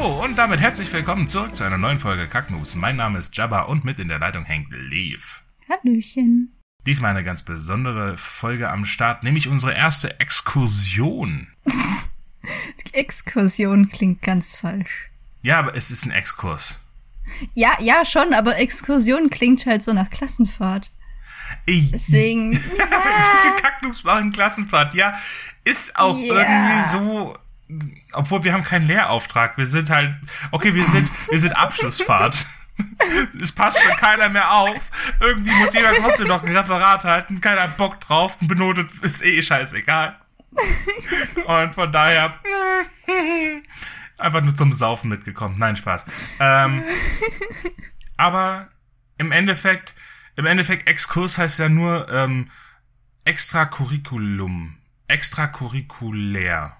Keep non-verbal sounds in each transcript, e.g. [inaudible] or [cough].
Und damit herzlich willkommen zurück zu einer neuen Folge Kacknews. Mein Name ist Jabba und mit in der Leitung hängt Leaf. Hallöchen. Diesmal eine ganz besondere Folge am Start, nämlich unsere erste Exkursion. [laughs] Exkursion klingt ganz falsch. Ja, aber es ist ein Exkurs. Ja, ja, schon, aber Exkursion klingt halt so nach Klassenfahrt. Ich, Deswegen. [laughs] die Ja. Kacknoobs machen Klassenfahrt, ja. Ist auch Ja. irgendwie so. Obwohl wir haben keinen Lehrauftrag. Wir sind halt. Okay, wir sind, wir sind Abschlussfahrt. [laughs] Es passt schon keiner mehr auf. Irgendwie muss jeder trotzdem noch ein Referat halten. Keiner hat Bock drauf. Benotet ist eh scheißegal. Und von daher. Einfach nur zum Saufen mitgekommen. Nein, Spaß. Ähm, aber im Endeffekt, im Endeffekt, Exkurs heißt ja nur ähm, Extracurriculum. Extracurriculär.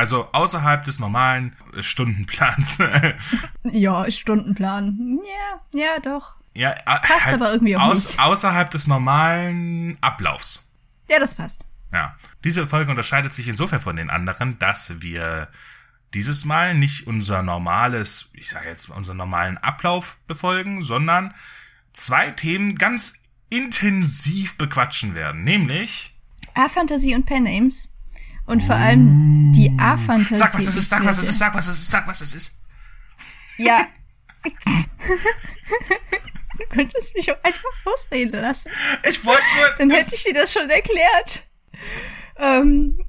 Also außerhalb des normalen Stundenplans. [laughs] Ja, Stundenplan. Ja, ja, doch. ja, äh, Passt aber irgendwie auch aus, nicht. Außerhalb des normalen Ablaufs. Ja, das passt. Ja. Diese Folge unterscheidet sich insofern von den anderen, dass wir dieses Mal nicht unser normales, ich sage jetzt unseren normalen Ablauf befolgen, sondern zwei Themen ganz intensiv bequatschen werden. Nämlich, A-Fantasie und Pen Names. Und vor allem die A-Fantasie. sag was es ist, sag was es ist, sag was es ist, sag was es ist. Ja. [laughs] du könntest mich auch einfach ausreden lassen. Ich wollte nur. Dann hätte ich dir das schon erklärt. Ähm,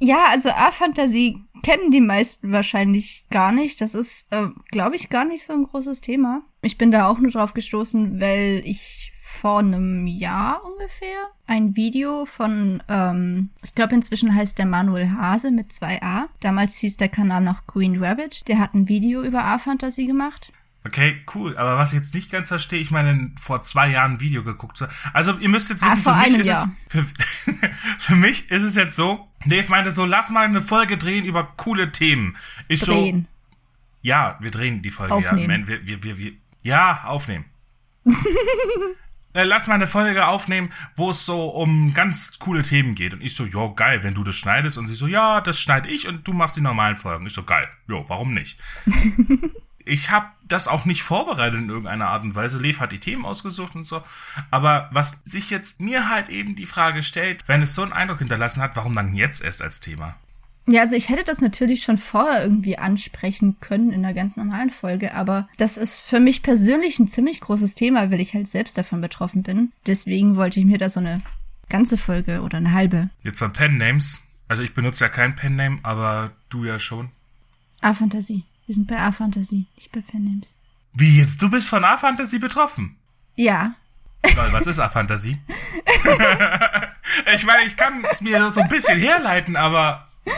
ja, also A-Fantasie kennen die meisten wahrscheinlich gar nicht. Das ist, äh, glaube ich, gar nicht so ein großes Thema. Ich bin da auch nur drauf gestoßen, weil ich vor einem Jahr ungefähr ein Video von, ähm, ich glaube inzwischen heißt der Manuel Hase mit zwei A. Damals hieß der Kanal noch Queen Rabbit. Der hat ein Video über A-Fantasie gemacht. Okay, cool. Aber was ich jetzt nicht ganz verstehe, ich meine, vor zwei Jahren ein Video geguckt. zu- Also ihr müsst jetzt Ah, wissen, vor für mich einem ist Jahr. es [laughs] für, für mich ist es jetzt so. Dave meinte so, lass mal eine Folge drehen über coole Themen. Ich Drehen. so, ja, wir drehen die Folge. Aufnehmen. Ja, Man, wir, wir, wir, wir, ja, aufnehmen. [laughs] Äh, Lass mal eine Folge aufnehmen, wo es so um ganz coole Themen geht. Und ich so, jo, geil, wenn du das schneidest. Und sie so, ja, das schneide ich und du machst die normalen Folgen. Ich so, geil, jo, warum nicht? [laughs] ich habe das auch nicht vorbereitet in irgendeiner Art und Weise. Lev hat die Themen ausgesucht und so. Aber was sich jetzt mir halt eben die Frage stellt, wenn es so einen Eindruck hinterlassen hat, warum dann jetzt erst als Thema? Ja, also ich hätte das natürlich schon vorher irgendwie ansprechen können in einer ganz normalen Folge, aber das ist für mich persönlich ein ziemlich großes Thema, weil ich halt selbst davon betroffen bin. Deswegen wollte ich mir da so eine ganze Folge oder eine halbe Jetzt von Pen Names. Also ich benutze ja kein Pen Name, aber du ja schon. A-Fantasie. Wir sind bei A-Fantasie, nicht bei Pen-Names. Wie jetzt? Du bist von A-Fantasy betroffen? Ja. Lol, was ist A-Fantasie? [laughs] [laughs] ich meine, ich kann es mir so ein bisschen herleiten, aber [laughs]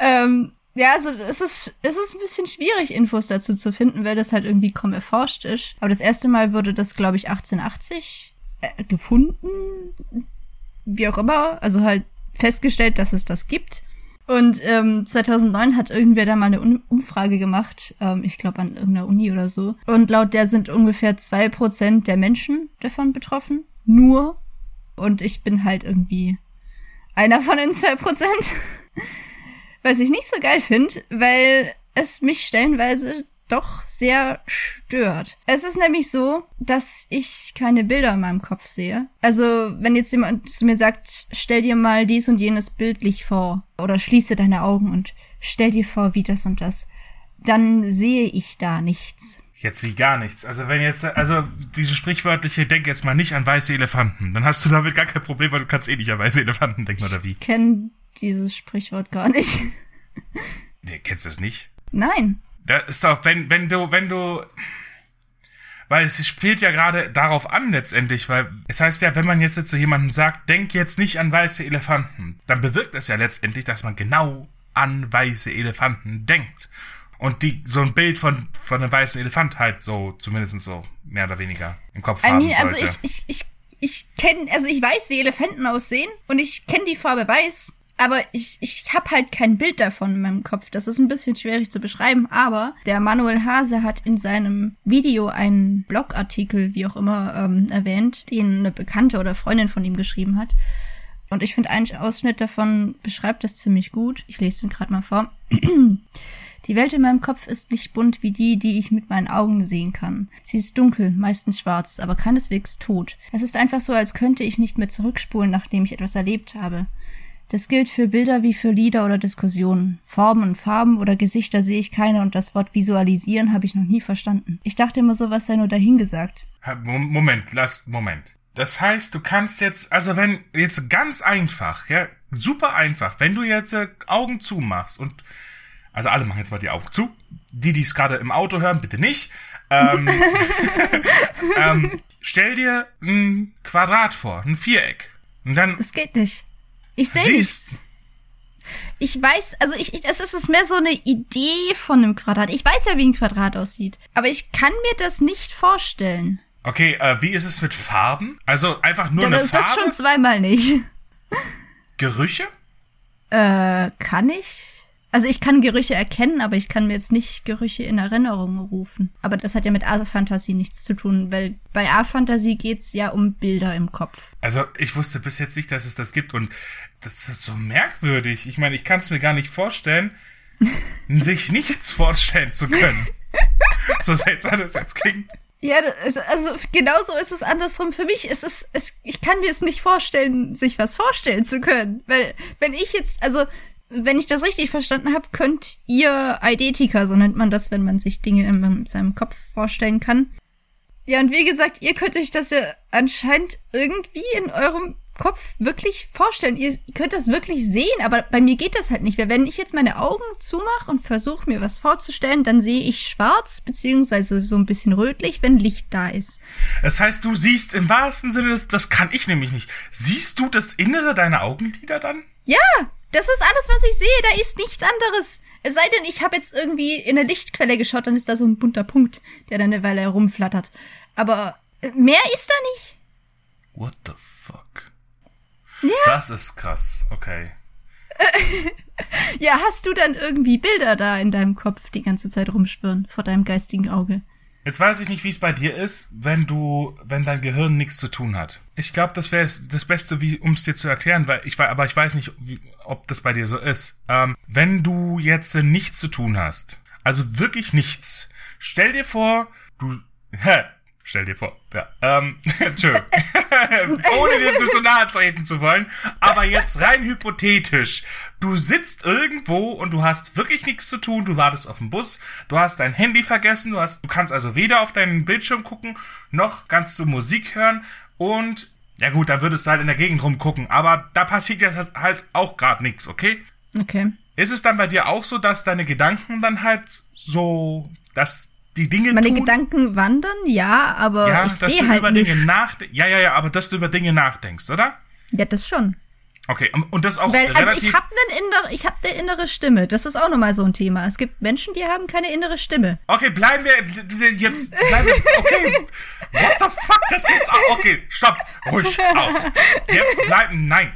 Ähm, ja, also es ist, es ist ein bisschen schwierig, Infos dazu zu finden, weil das halt irgendwie kaum erforscht ist. Aber das erste Mal wurde das, glaube ich, 1880 äh, gefunden. Wie auch immer. Also halt festgestellt, dass es das gibt. Und ähm, 2009 hat irgendwer da mal eine Umfrage gemacht, ähm, ich glaube an irgendeiner Uni oder so. Und laut der sind ungefähr zwei Prozent der Menschen davon betroffen. Nur. Und ich bin halt irgendwie einer von den zwei Prozent. Was ich nicht so geil finde, weil es mich stellenweise doch sehr stört. Es ist nämlich so, dass ich keine Bilder in meinem Kopf sehe. Also, wenn jetzt jemand zu mir sagt, stell dir mal dies und jenes bildlich vor oder schließe deine Augen und stell dir vor, wie das und das, dann sehe ich da nichts. Jetzt wie gar nichts. Also wenn jetzt, also diese sprichwörtliche, denk jetzt mal nicht an weiße Elefanten, dann hast du damit gar kein Problem, weil du kannst eh nicht an weiße Elefanten denken, oder wie? Ich kenne dieses Sprichwort gar nicht. [laughs] Nee, kennst du das nicht? Nein. Da ist doch, wenn, wenn du, wenn du, weil es spielt ja gerade darauf an letztendlich, weil es heißt ja, wenn man jetzt zu jemandem sagt, denk jetzt nicht an weiße Elefanten, dann bewirkt es ja letztendlich, dass man genau an weiße Elefanten denkt. Und die so ein Bild von, von einem weißen Elefant halt so, zumindest so mehr oder weniger im Kopf haben also sollte. ich, ich, ich, ich kenne, also ich weiß, wie Elefanten aussehen und ich kenne die Farbe weiß, aber ich, ich habe halt kein Bild davon in meinem Kopf. Das ist ein bisschen schwierig zu beschreiben, aber der Manuel Hase hat in seinem Video einen Blogartikel, wie auch immer, ähm, erwähnt, den eine Bekannte oder Freundin von ihm geschrieben hat. Und ich finde einen Ausschnitt davon beschreibt das ziemlich gut. Ich lese den gerade mal vor. [clears throat] Die Welt in meinem Kopf ist nicht bunt wie die, die ich mit meinen Augen sehen kann. Sie ist dunkel, meistens schwarz, aber keineswegs tot. Es ist einfach so, als könnte ich nicht mehr zurückspulen, nachdem ich etwas erlebt habe. Das gilt für Bilder wie für Lieder oder Diskussionen. Formen und Farben oder Gesichter sehe ich keine und das Wort visualisieren habe ich noch nie verstanden. Ich dachte immer, sowas sei nur dahingesagt. Moment, lass, Moment. Das heißt, du kannst jetzt, also wenn, jetzt ganz einfach, ja, super einfach, wenn du jetzt äh, Augen zumachst und, also alle machen jetzt mal die Augen zu, die, die es gerade im Auto hören, bitte nicht, ähm, [laughs] ähm, stell dir ein Quadrat vor, ein Viereck. Und dann. Das geht nicht. Ich sehe nichts. Ich weiß, also ich, ich, es ist mehr so eine Idee von einem Quadrat. Ich weiß ja, wie ein Quadrat aussieht, aber ich kann mir das nicht vorstellen. Okay, äh, wie ist es mit Farben? Also einfach nur ja, eine das, Farbe? Das schon zweimal nicht. Gerüche? Äh, kann ich? Also ich kann Gerüche erkennen, aber ich kann mir jetzt nicht Gerüche in Erinnerung rufen. Aber das hat ja mit A-Fantasie nichts zu tun, weil bei A-Fantasie geht's ja um Bilder im Kopf. Also ich wusste bis jetzt nicht, dass es das gibt und das ist so merkwürdig. Ich meine, ich kann es mir gar nicht vorstellen, [laughs] sich nichts vorstellen zu können. [laughs] so seltsam das jetzt klingt. Ja, also, also genauso ist es andersrum für mich. Es ist, es, ich kann mir es nicht vorstellen, sich was vorstellen zu können. Weil, wenn ich jetzt, also, wenn ich das richtig verstanden habe, könnt ihr Eidetiker, so nennt man das, wenn man sich Dinge in, in seinem Kopf vorstellen kann. Ja, und wie gesagt, ihr könnt euch das ja anscheinend irgendwie in eurem Kopf wirklich vorstellen. Ihr könnt das wirklich sehen, aber bei mir geht das halt nicht. Weil wenn ich jetzt meine Augen zumache und versuche mir was vorzustellen, dann sehe ich schwarz beziehungsweise so ein bisschen rötlich, wenn Licht da ist. Das heißt, du siehst im wahrsten Sinne, das, das kann ich nämlich nicht. Siehst du das Innere deiner Augenlider dann? Ja, das ist alles, was ich sehe. Da ist nichts anderes. Es sei denn, ich habe jetzt irgendwie in eine Lichtquelle geschaut, dann ist da so ein bunter Punkt, der dann eine Weile herumflattert. Aber mehr ist da nicht. What the fuck? Ja. Das ist krass, okay. [laughs] ja, hast du dann irgendwie Bilder da in deinem Kopf die ganze Zeit rumschwirren vor deinem geistigen Auge? Jetzt weiß ich nicht, wie es bei dir ist, wenn du, wenn dein Gehirn nichts zu tun hat. Ich glaube, das wäre das Beste, wie um es dir zu erklären, weil ich aber ich weiß nicht, wie, ob das bei dir so ist. Ähm, wenn du jetzt nichts zu tun hast, also wirklich nichts, stell dir vor, du, hä, Stell dir vor. Ja. Ähm, [laughs] Entschuldigung. [laughs] Ohne dir zu nahe treten zu wollen. Aber jetzt rein hypothetisch. Du sitzt irgendwo und du hast wirklich nichts zu tun. Du wartest auf den Bus. Du hast dein Handy vergessen. Du, hast, du kannst also weder auf deinen Bildschirm gucken, noch kannst du Musik hören. Und, ja gut, da würdest du halt in der Gegend rumgucken. Aber da passiert jetzt halt auch gerade nichts, okay? Okay. Ist es dann bei dir auch so, dass deine Gedanken dann halt so, dass die Dinge Meine tun. Gedanken wandern, ja, aber ja, ich dass sehe du halt über nicht. Dinge nachdenkst. Ja, ja, ja, aber dass du über Dinge nachdenkst, oder? Ja, das schon. Okay, und das auch Weil, also relativ. ich habe einen innere, ich habe eine innere Stimme. Das ist auch nochmal so ein Thema. Es gibt Menschen, die haben keine innere Stimme. okay, bleiben wir jetzt. Bleiben wir, okay. What the fuck? Das gibt's auch. Okay, stopp. Ruhig aus. Jetzt bleiben. Nein.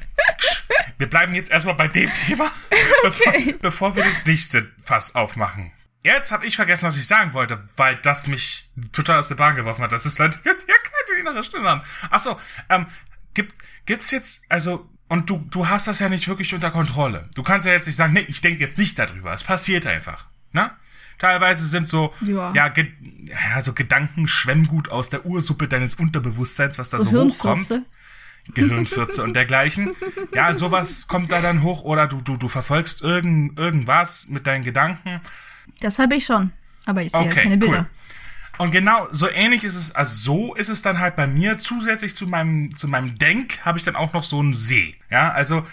Wir bleiben jetzt erstmal bei dem Thema, [laughs] bevor, bevor wir das nächste Fass aufmachen. Jetzt habe ich vergessen, was ich sagen wollte, weil das mich total aus der Bahn geworfen hat. Das ist [laughs] die ja keine innere Stimme haben. Ach so, ähm, gibt gibt's jetzt also und du du hast das ja nicht wirklich unter Kontrolle. Du kannst ja jetzt nicht sagen, nee, ich denke jetzt nicht darüber. Es passiert einfach, ne? Teilweise sind so Ja. ja, ge ja so Gedanken Schwemmgut aus der Ursuppe deines Unterbewusstseins, was da so, So hochkommt. Gehirnfürze und dergleichen. Ja, sowas kommt da dann hoch oder du, du, du verfolgst irgend, irgendwas mit deinen Gedanken. Das habe ich schon. Aber ich sehe Okay, keine Bilder. cool. Und genau so ähnlich ist es, also so ist es dann halt bei mir. Zusätzlich zu meinem, zu meinem Denk habe ich dann auch noch so einen See. Ja, also,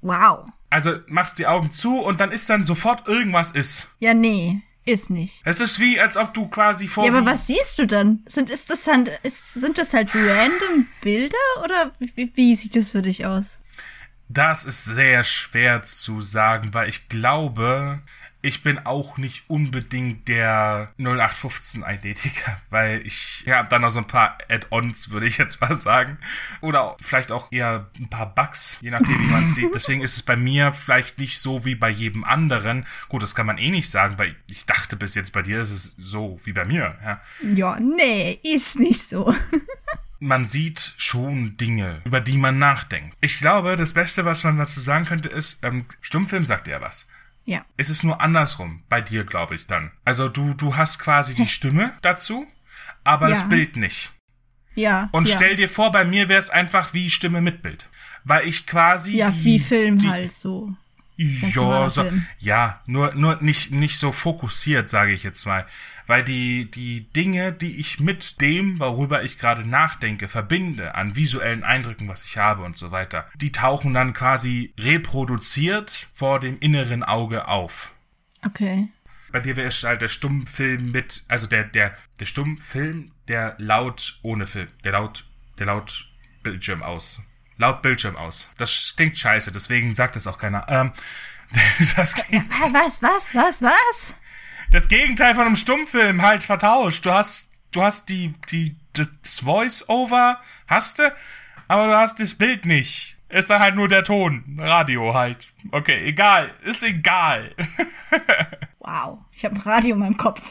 Wow. also machst die Augen zu und dann ist dann sofort irgendwas ist. Ja, nee, ist nicht. Es ist wie, als ob du quasi vor. Ja, aber was siehst du dann? Sind, ist das halt, ist, sind das halt random Bilder oder wie, wie sieht das für dich aus? Das ist sehr schwer zu sagen, weil ich glaube, ich bin auch nicht unbedingt der 0815 Eidetiker, [laughs] weil ich ja, dann noch so ein paar Add-ons, würde ich jetzt mal sagen. Oder vielleicht auch eher ein paar Bugs, je nachdem, wie man [laughs] sieht. Deswegen ist es bei mir vielleicht nicht so wie bei jedem anderen. Gut, das kann man eh nicht sagen, weil ich dachte bis jetzt bei dir ist es so wie bei mir. Ja. Ja, nee, ist nicht so. [laughs] man sieht schon Dinge, über die man nachdenkt. Ich glaube, das Beste, was man dazu sagen könnte, ist, ähm, Stummfilm sagt ja was. Ja. Es ist nur andersrum bei dir, glaube ich, dann. Also du, du hast quasi die Stimme dazu, aber Ja. das Bild nicht. Ja. Und ja. stell dir vor, bei mir wäre es einfach wie Stimme mit Bild. Weil ich quasi. Ja, die, wie Film die, halt so. Ja, so, Film. ja, nur, nur nicht, nicht so fokussiert, sage ich jetzt mal. Weil die, die Dinge, die ich mit dem, worüber ich gerade nachdenke, verbinde, an visuellen Eindrücken, was ich habe und so weiter, die tauchen dann quasi reproduziert vor dem inneren Auge auf. Okay. Bei dir wäre es halt der Stummfilm mit, also der, der, der Stummfilm, der laut ohne Film, der laut, der laut Bildschirm aus. Laut Bildschirm aus. Das klingt scheiße, deswegen sagt das auch keiner. Ähm, [laughs] das, Ah, Was, was, was, was? Das Gegenteil von einem Stummfilm halt vertauscht. Du hast, du hast die, die, das Voice-Over, hast du, aber du hast das Bild nicht. Ist dann halt nur der Ton. Radio halt. Okay, egal. Ist egal. [laughs] Wow. Ich habe ein Radio in meinem Kopf.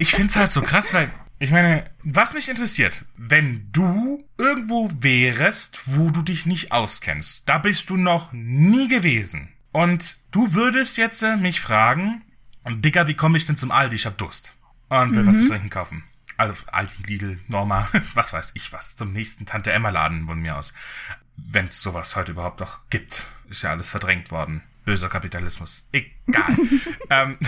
Ich find's halt so krass, weil ich meine, was mich interessiert, wenn du irgendwo wärest, wo du dich nicht auskennst, da bist du noch nie gewesen. Und du würdest jetzt äh, mich fragen, Dicker, wie komme ich denn zum Aldi? Ich hab Durst. Und will was zu trinken kaufen. Also Aldi, Lidl, Norma, [laughs] was weiß ich was. Zum nächsten Tante Emma Laden von mir aus. Wenn's sowas heute überhaupt noch gibt. Ist ja alles verdrängt worden. Böser Kapitalismus. Egal. [laughs] ähm,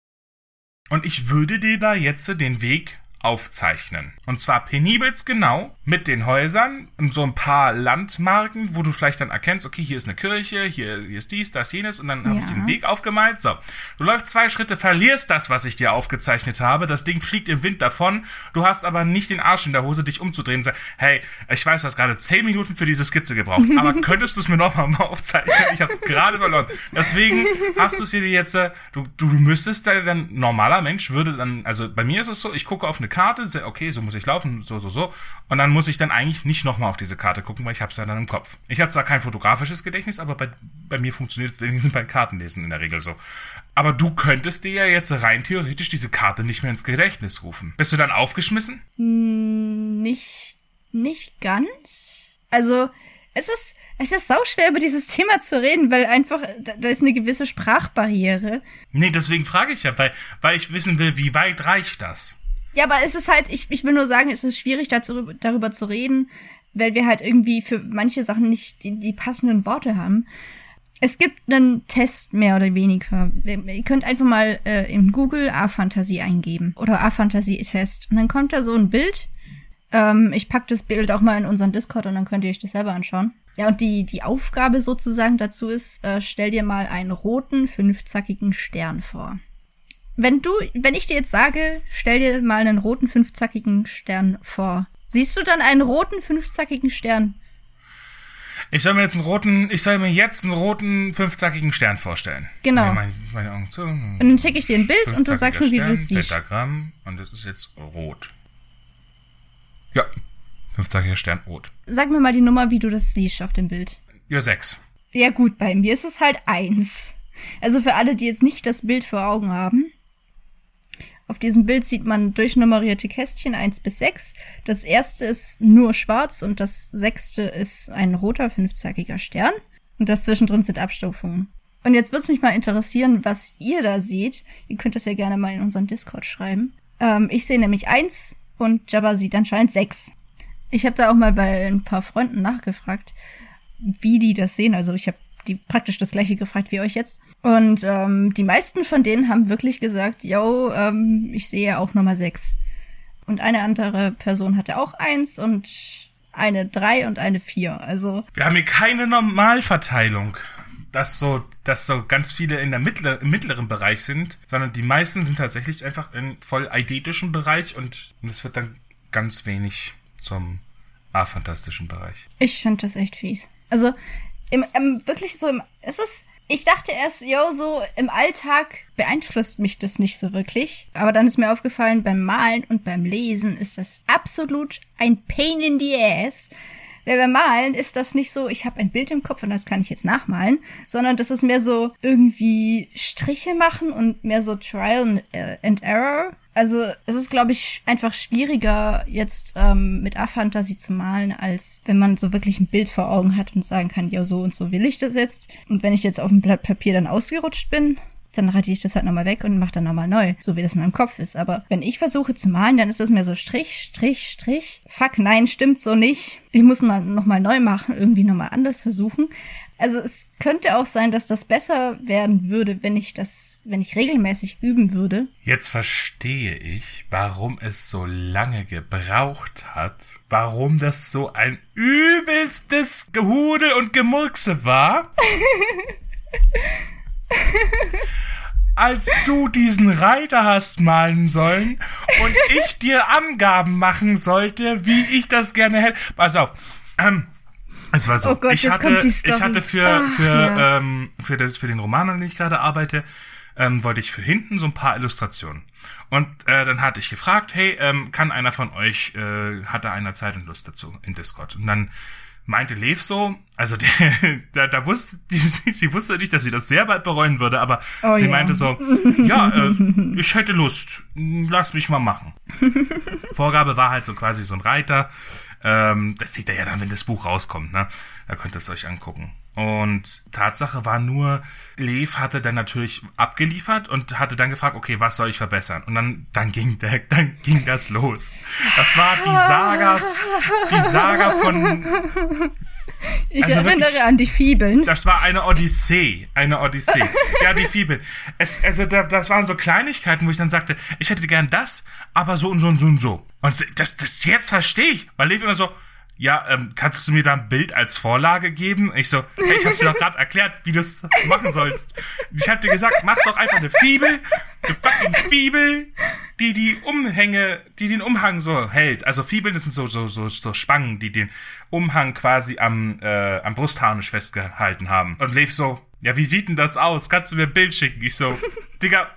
[laughs] und ich würde dir da jetzt den Weg aufzeichnen. Und zwar penibelst genau mit den Häusern und so ein paar Landmarken, wo du vielleicht dann erkennst, okay, hier ist eine Kirche, hier, hier ist dies, das, jenes und dann habe ich Ja. den Weg aufgemalt. So, du läufst zwei Schritte, verlierst das, was ich dir aufgezeichnet habe, das Ding fliegt im Wind davon, du hast aber nicht den Arsch in der Hose, dich umzudrehen und sagst, hey, ich weiß, du hast gerade zehn Minuten für diese Skizze gebraucht, [laughs] aber könntest du es mir nochmal mal [laughs] aufzeichnen? Ich habe es gerade verloren. Deswegen hast du es dir jetzt, äh, du, du müsstest da dann, normaler Mensch würde dann, also bei mir ist es so, ich gucke auf eine Karte, okay, so muss ich laufen, so, so, so, und dann muss ich dann eigentlich nicht nochmal auf diese Karte gucken, weil ich habe es ja dann im Kopf. Ich habe zwar kein fotografisches Gedächtnis, aber bei, bei mir funktioniert es wenigstens beim Kartenlesen in der Regel so. Aber du könntest dir ja jetzt rein theoretisch diese Karte nicht mehr ins Gedächtnis rufen. Bist du dann aufgeschmissen? Hm, Nicht, nicht ganz. Also, es ist, es ist sauschwer, über dieses Thema zu reden, weil einfach, da, da ist eine gewisse Sprachbarriere. Nee, deswegen frage ich ja, weil, weil ich wissen will, wie weit reicht das? Ja, aber es ist halt, ich, ich will nur sagen, es ist schwierig, dazu, darüber zu reden, weil wir halt irgendwie für manche Sachen nicht die, die passenden Worte haben. Es gibt einen Test mehr oder weniger. Ihr könnt einfach mal äh, in Google A-Fantasie eingeben oder A-Fantasie-Test und dann kommt da so ein Bild. Ähm, ich pack das Bild auch mal in unseren Discord und dann könnt ihr euch das selber anschauen. Ja, und die, die Aufgabe sozusagen dazu ist, äh, stell dir mal einen roten, fünfzackigen Stern vor. Wenn du, wenn ich dir jetzt sage, stell dir mal einen roten, fünfzackigen Stern vor, siehst du dann einen roten, fünfzackigen Stern? Ich soll mir jetzt einen roten, ich soll mir jetzt einen roten fünfzackigen Stern vorstellen. Genau. Meine, meine Augen zu. Und dann schicke ich dir ein Bild und du sagst mir, wie du das siehst. Pentagramm und das ist jetzt rot. Ja, fünfzackiger Stern rot. Sag mir mal die Nummer, wie du das siehst auf dem Bild. Ja, sechs. Ja gut, bei mir ist es halt eins. Also für alle, die jetzt nicht das Bild vor Augen haben. Auf diesem Bild sieht man durchnummerierte Kästchen eins bis sechs. Das erste ist nur schwarz und das sechste ist ein roter fünfzackiger Stern. Und das zwischendrin sind Abstufungen. Und jetzt würde es mich mal interessieren, was ihr da seht. Ihr könnt das ja gerne mal in unseren Discord schreiben. Ähm, ich sehe nämlich eins und Jabba sieht anscheinend sechs. Ich habe da auch mal bei ein paar Freunden nachgefragt, wie die das sehen. Also ich habe die praktisch das gleiche gefragt wie euch jetzt. Und ähm, die meisten von denen haben wirklich gesagt, yo, ähm, ich sehe auch Nummer sechs. Und eine andere Person hatte auch eins und eine drei und eine vier. Also Wir haben hier keine Normalverteilung, dass so, dass so ganz viele in der mittler, im mittleren Bereich sind, sondern die meisten sind tatsächlich einfach im voll eidetischen Bereich und und es wird dann ganz wenig zum A-fantastischen Bereich. ich finde das echt fies. Also im, im wirklich so im, es ist ich dachte erst, yo, so im Alltag beeinflusst mich das nicht so wirklich. Aber dann ist mir aufgefallen, beim Malen und beim Lesen ist das absolut ein Pain in the Ass. Ja, beim Malen ist das nicht so, ich habe ein Bild im Kopf und das kann ich jetzt nachmalen, sondern das ist mehr so irgendwie Striche machen und mehr so Trial and Error. Also es ist, glaube ich, einfach schwieriger jetzt ähm, mit A-Fantasie zu malen, als wenn man so wirklich ein Bild vor Augen hat und sagen kann, ja, so und so will ich das jetzt. Und wenn ich jetzt auf dem Blatt Papier dann ausgerutscht bin, dann radiere ich das halt nochmal weg und mache dann nochmal neu, so wie das in meinem Kopf ist. Aber wenn ich versuche zu malen, dann ist das mehr so Strich, Strich, Strich. Fuck, nein, stimmt so nicht. Ich muss mal nochmal neu machen, irgendwie nochmal anders versuchen. Also es könnte auch sein, dass das besser werden würde, wenn ich das, wenn ich regelmäßig üben würde. Jetzt verstehe ich, warum es so lange gebraucht hat, warum das so ein übelstes Gehudel und Gemurkse war. [laughs] als du diesen Reiter hast malen sollen und ich dir Angaben machen sollte, wie ich das gerne hätte. Pass auf. Ähm, es war so. Oh Gott, ich hatte, ich hatte für für ja. ähm, für, das, für den Roman, an dem ich gerade arbeite, ähm, wollte ich für hinten so ein paar Illustrationen. Und äh, dann hatte ich gefragt, hey, ähm, kann einer von euch, äh, hat da einer Zeit und Lust dazu in Discord? Und dann meinte Lev so, also der, [laughs] da, da wusste, [laughs] die, sie wusste nicht, dass sie das sehr bald bereuen würde, aber Oh sie ja. meinte so, ja, äh, ich hätte Lust, lass mich mal machen. [laughs] Vorgabe war halt so quasi so ein Reiter. Ähm, das sieht er ja dann, wenn das Buch rauskommt, ne? Da könnt ihr es euch angucken. Und Tatsache war nur, Lev hatte dann natürlich abgeliefert und hatte dann gefragt, okay, was soll ich verbessern? Und dann, dann ging der, [laughs] dann ging das los. Das war die Saga, die Saga von, [laughs] Ich Also erinnere wirklich- an die Fibeln. das war eine Odyssee, eine Odyssee. [laughs] Ja, die Fibel. Es, also da, das waren so Kleinigkeiten, wo ich dann sagte, ich hätte gern das, aber so und so und so und so. Und das, das jetzt verstehe ich, weil Lev immer so, ja, ähm, kannst du mir da ein Bild als Vorlage geben? Ich so, hey, ich hab's dir doch gerade erklärt, wie du es machen sollst. Ich hab dir gesagt, mach doch einfach eine Fibel, eine fucking Fibel, die die Umhänge, die den Umhang so hält. Also Fibeln, sind so, so, so, so Spangen, die den Umhang quasi am, äh, am Brustharnisch festgehalten haben. Und Lev so, ja, wie sieht denn das aus? Kannst du mir ein Bild schicken? Ich so, Digga,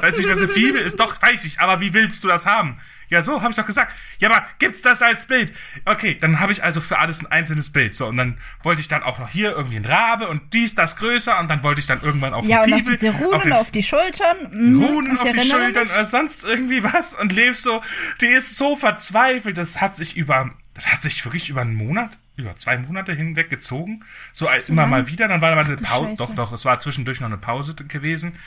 weiß nicht, was eine Fibel ist? Doch, weiß ich, aber wie willst du das haben? Ja, so, habe ich doch gesagt. Ja, aber gibt's das als Bild? Okay, dann habe ich also für alles ein einzelnes Bild. So, und dann wollte ich dann auch noch hier irgendwie ein Rabe und dies, das größer und dann wollte ich dann irgendwann auch Ja, noch Fibel. diese Runen den- auf die Schultern. Mhm, Runen auf die Schultern mich. oder sonst irgendwie was und lebst so, die ist so verzweifelt, das hat sich über, das hat sich wirklich über einen Monat, über zwei Monate hinweg gezogen, so als immer lang? mal wieder, dann war mal eine Pause, doch, doch, es war zwischendurch noch eine Pause gewesen,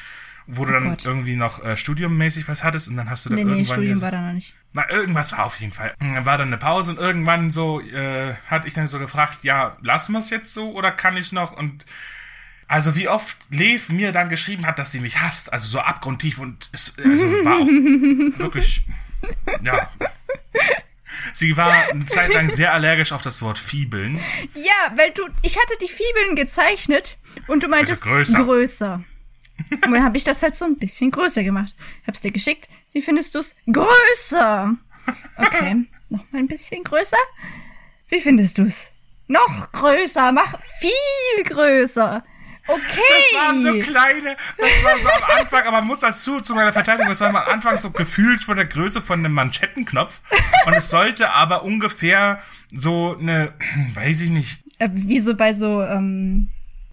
wo du dann Oh Gott. irgendwie noch äh, studiummäßig was hattest und dann hast du dann Nee, nee, irgendwann Studium ges- war da noch nicht. na, irgendwas war auf jeden Fall. Dann war dann eine Pause und irgendwann so, äh, hatte ich dann so gefragt, ja, lassen wir es jetzt so oder kann ich noch? Und also wie oft Lev mir dann geschrieben hat, dass sie mich hasst, also so abgrundtief und es also war auch [laughs] wirklich, ja. Sie war eine Zeit lang sehr allergisch auf das Wort Fiebeln. Ja, weil du, ich hatte die Fibeln gezeichnet und du meintest größer. größer. Und dann habe ich das halt so ein bisschen größer gemacht. Hab's dir geschickt. Wie findest du's? Größer. Okay, [laughs] noch mal ein bisschen größer. Wie findest du's? Noch größer, mach viel größer. Okay. Das waren so kleine, das war so am Anfang, aber man muss dazu, zu meiner Verteidigung, das war am Anfang so gefühlt von der Größe von einem Manschettenknopf. Und es sollte aber ungefähr so eine, [clears throat] weiß ich nicht, Äh, wie so bei so, ähm,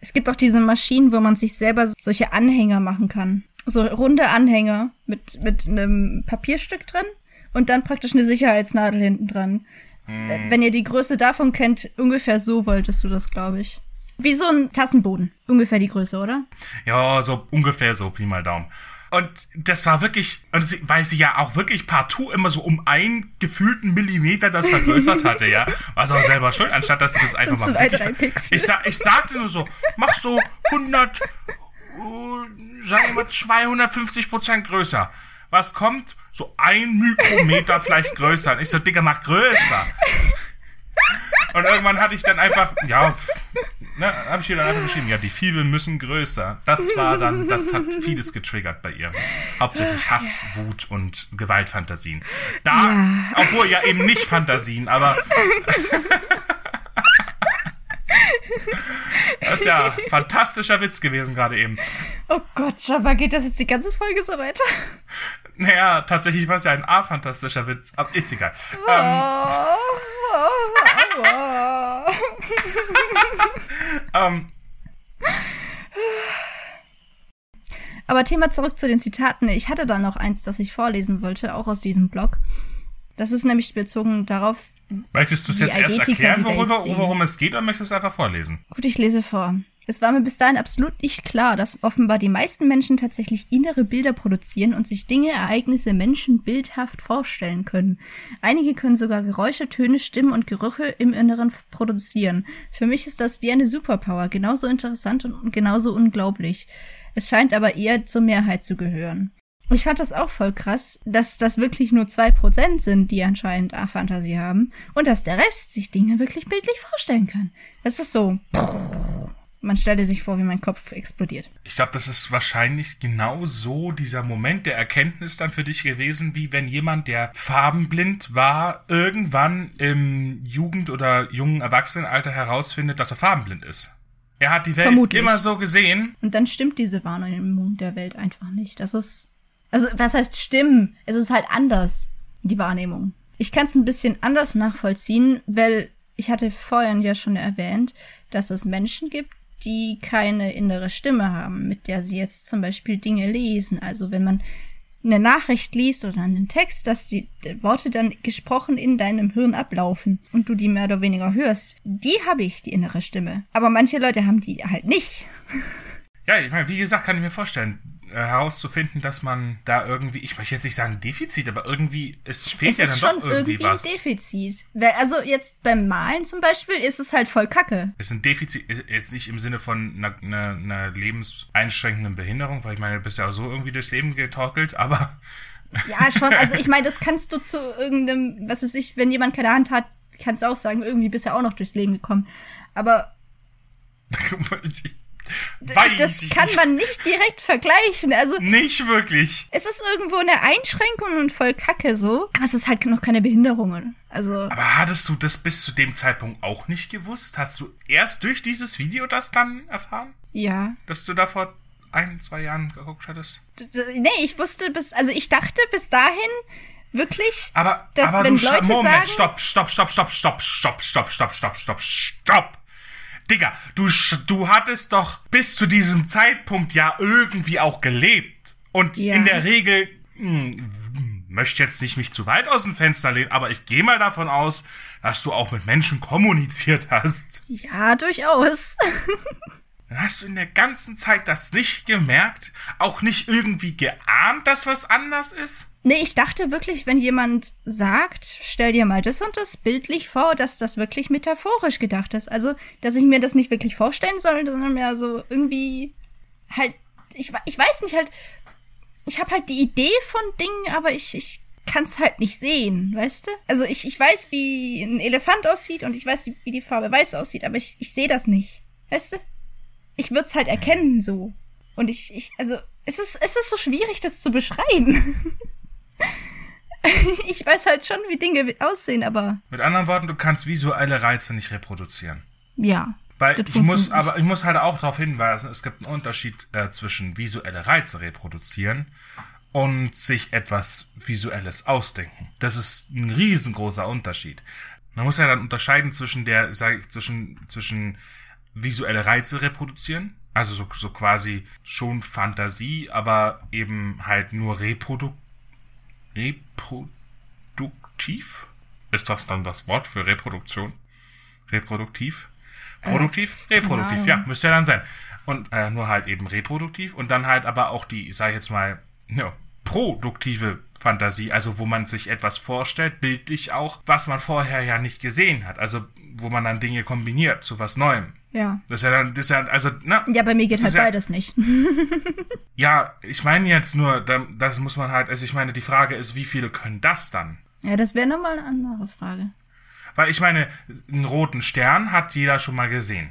es gibt auch diese Maschinen, wo man sich selber solche Anhänger machen kann. So runde Anhänger mit, mit einem Papierstück drin und dann praktisch eine Sicherheitsnadel hinten dran. Äh, Wenn ihr die Größe davon kennt, ungefähr so wolltest du das, glaube ich. Wie so ein Tassenboden. Ungefähr die Größe, oder? Ja, so ungefähr so, Pi mal Daumen. Und das war wirklich, und sie, weil sie ja auch wirklich partout immer so um einen gefühlten Millimeter das vergrößert hatte, ja. War sie auch selber schuld, anstatt dass sie das einfach mal wirklich, ich, sa ich sagte nur so, mach so 100, äh, sagen wir mal 250 Prozent größer. Was kommt? So ein Mikrometer vielleicht größer. Und ich so, Digga, mach größer. Und irgendwann hatte ich dann einfach, ja, ne, habe ich ihr dann einfach geschrieben, ja, die Fibeln müssen größer. Das war dann, das hat [laughs] vieles getriggert bei ihr. Hauptsächlich Hass, Wut und Gewaltfantasien. Da, obwohl ja eben nicht Fantasien, aber [laughs] das ist ja ein fantastischer Witz gewesen gerade eben. Oh Gott, aber geht das jetzt die ganze Folge so weiter? Naja, tatsächlich war es ja ein A-fantastischer Witz, aber ist egal. Ähm, Oh, oh, oh, oh. [laughs] ähm, Aber Thema zurück zu den Zitaten. Ich hatte da noch eins, das ich vorlesen wollte, auch aus diesem Blog. Das ist nämlich bezogen darauf. Möchtest du es jetzt erst erklären, worüber, worum es geht, oder möchtest du es einfach vorlesen? Gut, ich lese vor. Es war mir bis dahin absolut nicht klar, dass offenbar die meisten Menschen tatsächlich innere Bilder produzieren und sich Dinge, Ereignisse, Menschen bildhaft vorstellen können. Einige können sogar Geräusche, Töne, Stimmen und Gerüche im Inneren produzieren. Für mich ist das wie eine Superpower, genauso interessant und genauso unglaublich. Es scheint aber eher zur Mehrheit zu gehören. Ich fand das auch voll krass, dass das wirklich nur zwei Prozent sind, die anscheinend A-Fantasie haben und dass der Rest sich Dinge wirklich bildlich vorstellen kann. Das ist so. Man stelle sich vor, wie mein Kopf explodiert. Ich glaube, das ist wahrscheinlich genau so dieser Moment der Erkenntnis dann für dich gewesen, wie wenn jemand, der farbenblind war, irgendwann im Jugend- oder jungen Erwachsenenalter herausfindet, dass er farbenblind ist. Er hat die Welt Vermutlich. immer so gesehen. Und dann stimmt diese Wahrnehmung der Welt einfach nicht. Das ist, also was heißt stimmen? Es ist halt anders, die Wahrnehmung. Ich kann es ein bisschen anders nachvollziehen, weil ich hatte vorhin ja schon erwähnt, dass es Menschen gibt, die keine innere Stimme haben, mit der sie jetzt zum Beispiel Dinge lesen. Also wenn man eine Nachricht liest oder einen Text, dass die Worte dann gesprochen in deinem Hirn ablaufen und du die mehr oder weniger hörst. Die habe ich, die innere Stimme. Aber manche Leute haben die halt nicht. Ja, ich meine, wie gesagt, kann ich mir vorstellen, herauszufinden, dass man da irgendwie, ich möchte jetzt nicht sagen Defizit, aber irgendwie, es fehlt es ja dann doch irgendwie, irgendwie was. Ein Defizit. Also jetzt beim Malen zum Beispiel ist es halt voll Kacke. Es ist ein Defizit, jetzt nicht im Sinne von einer, einer, einer lebenseinschränkenden Behinderung, weil ich meine, du bist ja auch so irgendwie durchs Leben getorkelt, aber. Ja, schon. Also [laughs] ich meine, das kannst du zu irgendeinem, was weiß ich, wenn jemand keine Hand hat, kannst du auch sagen, irgendwie bist du auch noch durchs Leben gekommen. Aber Weiß das kann nicht. man nicht direkt vergleichen. Also nicht wirklich. Es ist irgendwo eine Einschränkung und voll Kacke so, aber es ist halt noch keine Behinderung. Also. Aber hattest du das bis zu dem Zeitpunkt auch nicht gewusst? Hast du erst durch dieses Video das dann erfahren? Ja. Dass du da vor ein, zwei Jahren geguckt hattest? Nee, ich wusste bis, also ich dachte bis dahin, wirklich, aber, dass aber wenn du, Leute Moment, sagen, stopp, stopp, stopp, stopp, stopp, stopp, stopp, stopp, stopp, stopp, stopp. Digga, du, du hattest doch bis zu diesem Zeitpunkt ja irgendwie auch gelebt. Und ja. in der Regel, hm, möchte jetzt nicht mich zu weit aus dem Fenster lehnen, aber ich gehe mal davon aus, dass du auch mit Menschen kommuniziert hast. Ja, durchaus. [laughs] Dann hast du in der ganzen Zeit das nicht gemerkt, auch nicht irgendwie geahnt, dass was anders ist? Nee, ich dachte wirklich, wenn jemand sagt, stell dir mal das und das bildlich vor, dass das wirklich metaphorisch gedacht ist. Also, dass ich mir das nicht wirklich vorstellen soll, sondern mehr so irgendwie halt, ich, ich weiß nicht, halt, ich habe halt die Idee von Dingen, aber ich, ich kann es halt nicht sehen, weißt du? Also ich, ich weiß, wie ein Elefant aussieht und ich weiß, wie die Farbe weiß aussieht, aber ich, ich sehe das nicht, weißt du? Ich würde es halt erkennen so. Und ich, ich, also, es ist, es ist so schwierig, das zu beschreiben. [laughs] ich weiß halt schon, wie Dinge aussehen, aber. Mit anderen Worten, du kannst visuelle Reize nicht reproduzieren. Ja. Weil ich muss, aber ich muss halt auch darauf hinweisen, es gibt einen Unterschied äh, zwischen visuelle Reize reproduzieren und sich etwas Visuelles ausdenken. Das ist ein riesengroßer Unterschied. Man muss ja dann unterscheiden zwischen der, sag ich, zwischen, zwischen visuelle Reize reproduzieren, also so, so quasi schon Fantasie, aber eben halt nur reprodu reproduktiv? Ist das dann das Wort für Reproduktion? Reproduktiv? Produktiv? Äh, reproduktiv, ja, müsste ja dann sein. Und äh, nur halt eben reproduktiv und dann halt aber auch die, sag ich jetzt mal, ja, produktive Fantasie, also wo man sich etwas vorstellt, bildlich auch, was man vorher ja nicht gesehen hat. Also wo man dann Dinge kombiniert zu was Neuem. Ja. Das ist ja dann, das ist ja, also, na. Ja, bei mir geht halt ja, beides nicht. [laughs] ja, ich meine jetzt nur, das muss man halt, also ich meine, die Frage ist, wie viele können das dann? Ja, das wäre nochmal eine andere Frage. Weil ich meine, einen roten Stern hat jeder schon mal gesehen.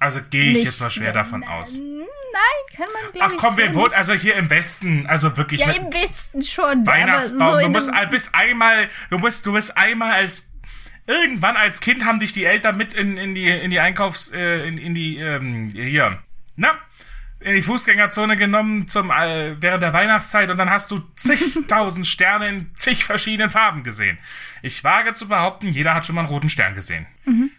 Also gehe ich jetzt mal schwer davon aus. Nein, kann man glaube Ach komm, wir wohnen also hier im Westen, also wirklich. Ja, im Westen schon. Weihnachtsbaum. So du musst bist einmal, du musst, du bist einmal als irgendwann als Kind haben dich die Eltern mit in, in die in die Einkaufs äh, in, in die ähm, hier na in die Fußgängerzone genommen zum äh, während der Weihnachtszeit und dann hast du zigtausend [laughs] Sterne in zig verschiedenen Farben gesehen. Ich wage zu behaupten, jeder hat schon mal einen roten Stern gesehen. Mhm.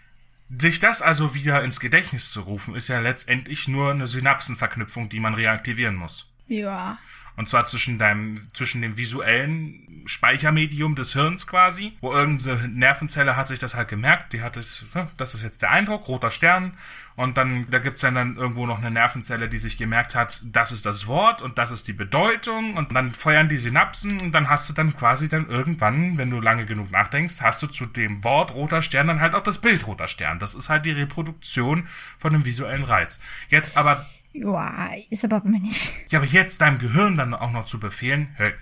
Sich das also wieder ins Gedächtnis zu rufen, ist ja letztendlich nur eine Synapsenverknüpfung, die man reaktivieren muss. Ja. Und zwar zwischen deinem, zwischen dem visuellen Speichermedium des Hirns quasi, wo irgendeine Nervenzelle hat sich das halt gemerkt, die hat es, ne, das ist jetzt der Eindruck, roter Stern. Und dann, da gibt's dann, dann irgendwo noch eine Nervenzelle, die sich gemerkt hat, das ist das Wort und das ist die Bedeutung. Und dann feuern die Synapsen und dann hast du dann quasi dann irgendwann, wenn du lange genug nachdenkst, hast du zu dem Wort roter Stern dann halt auch das Bild roter Stern. Das ist halt die Reproduktion von einem visuellen Reiz. Jetzt aber Ja, ist aber bei mir nicht. ja, aber jetzt deinem Gehirn dann auch noch zu befehlen, hey,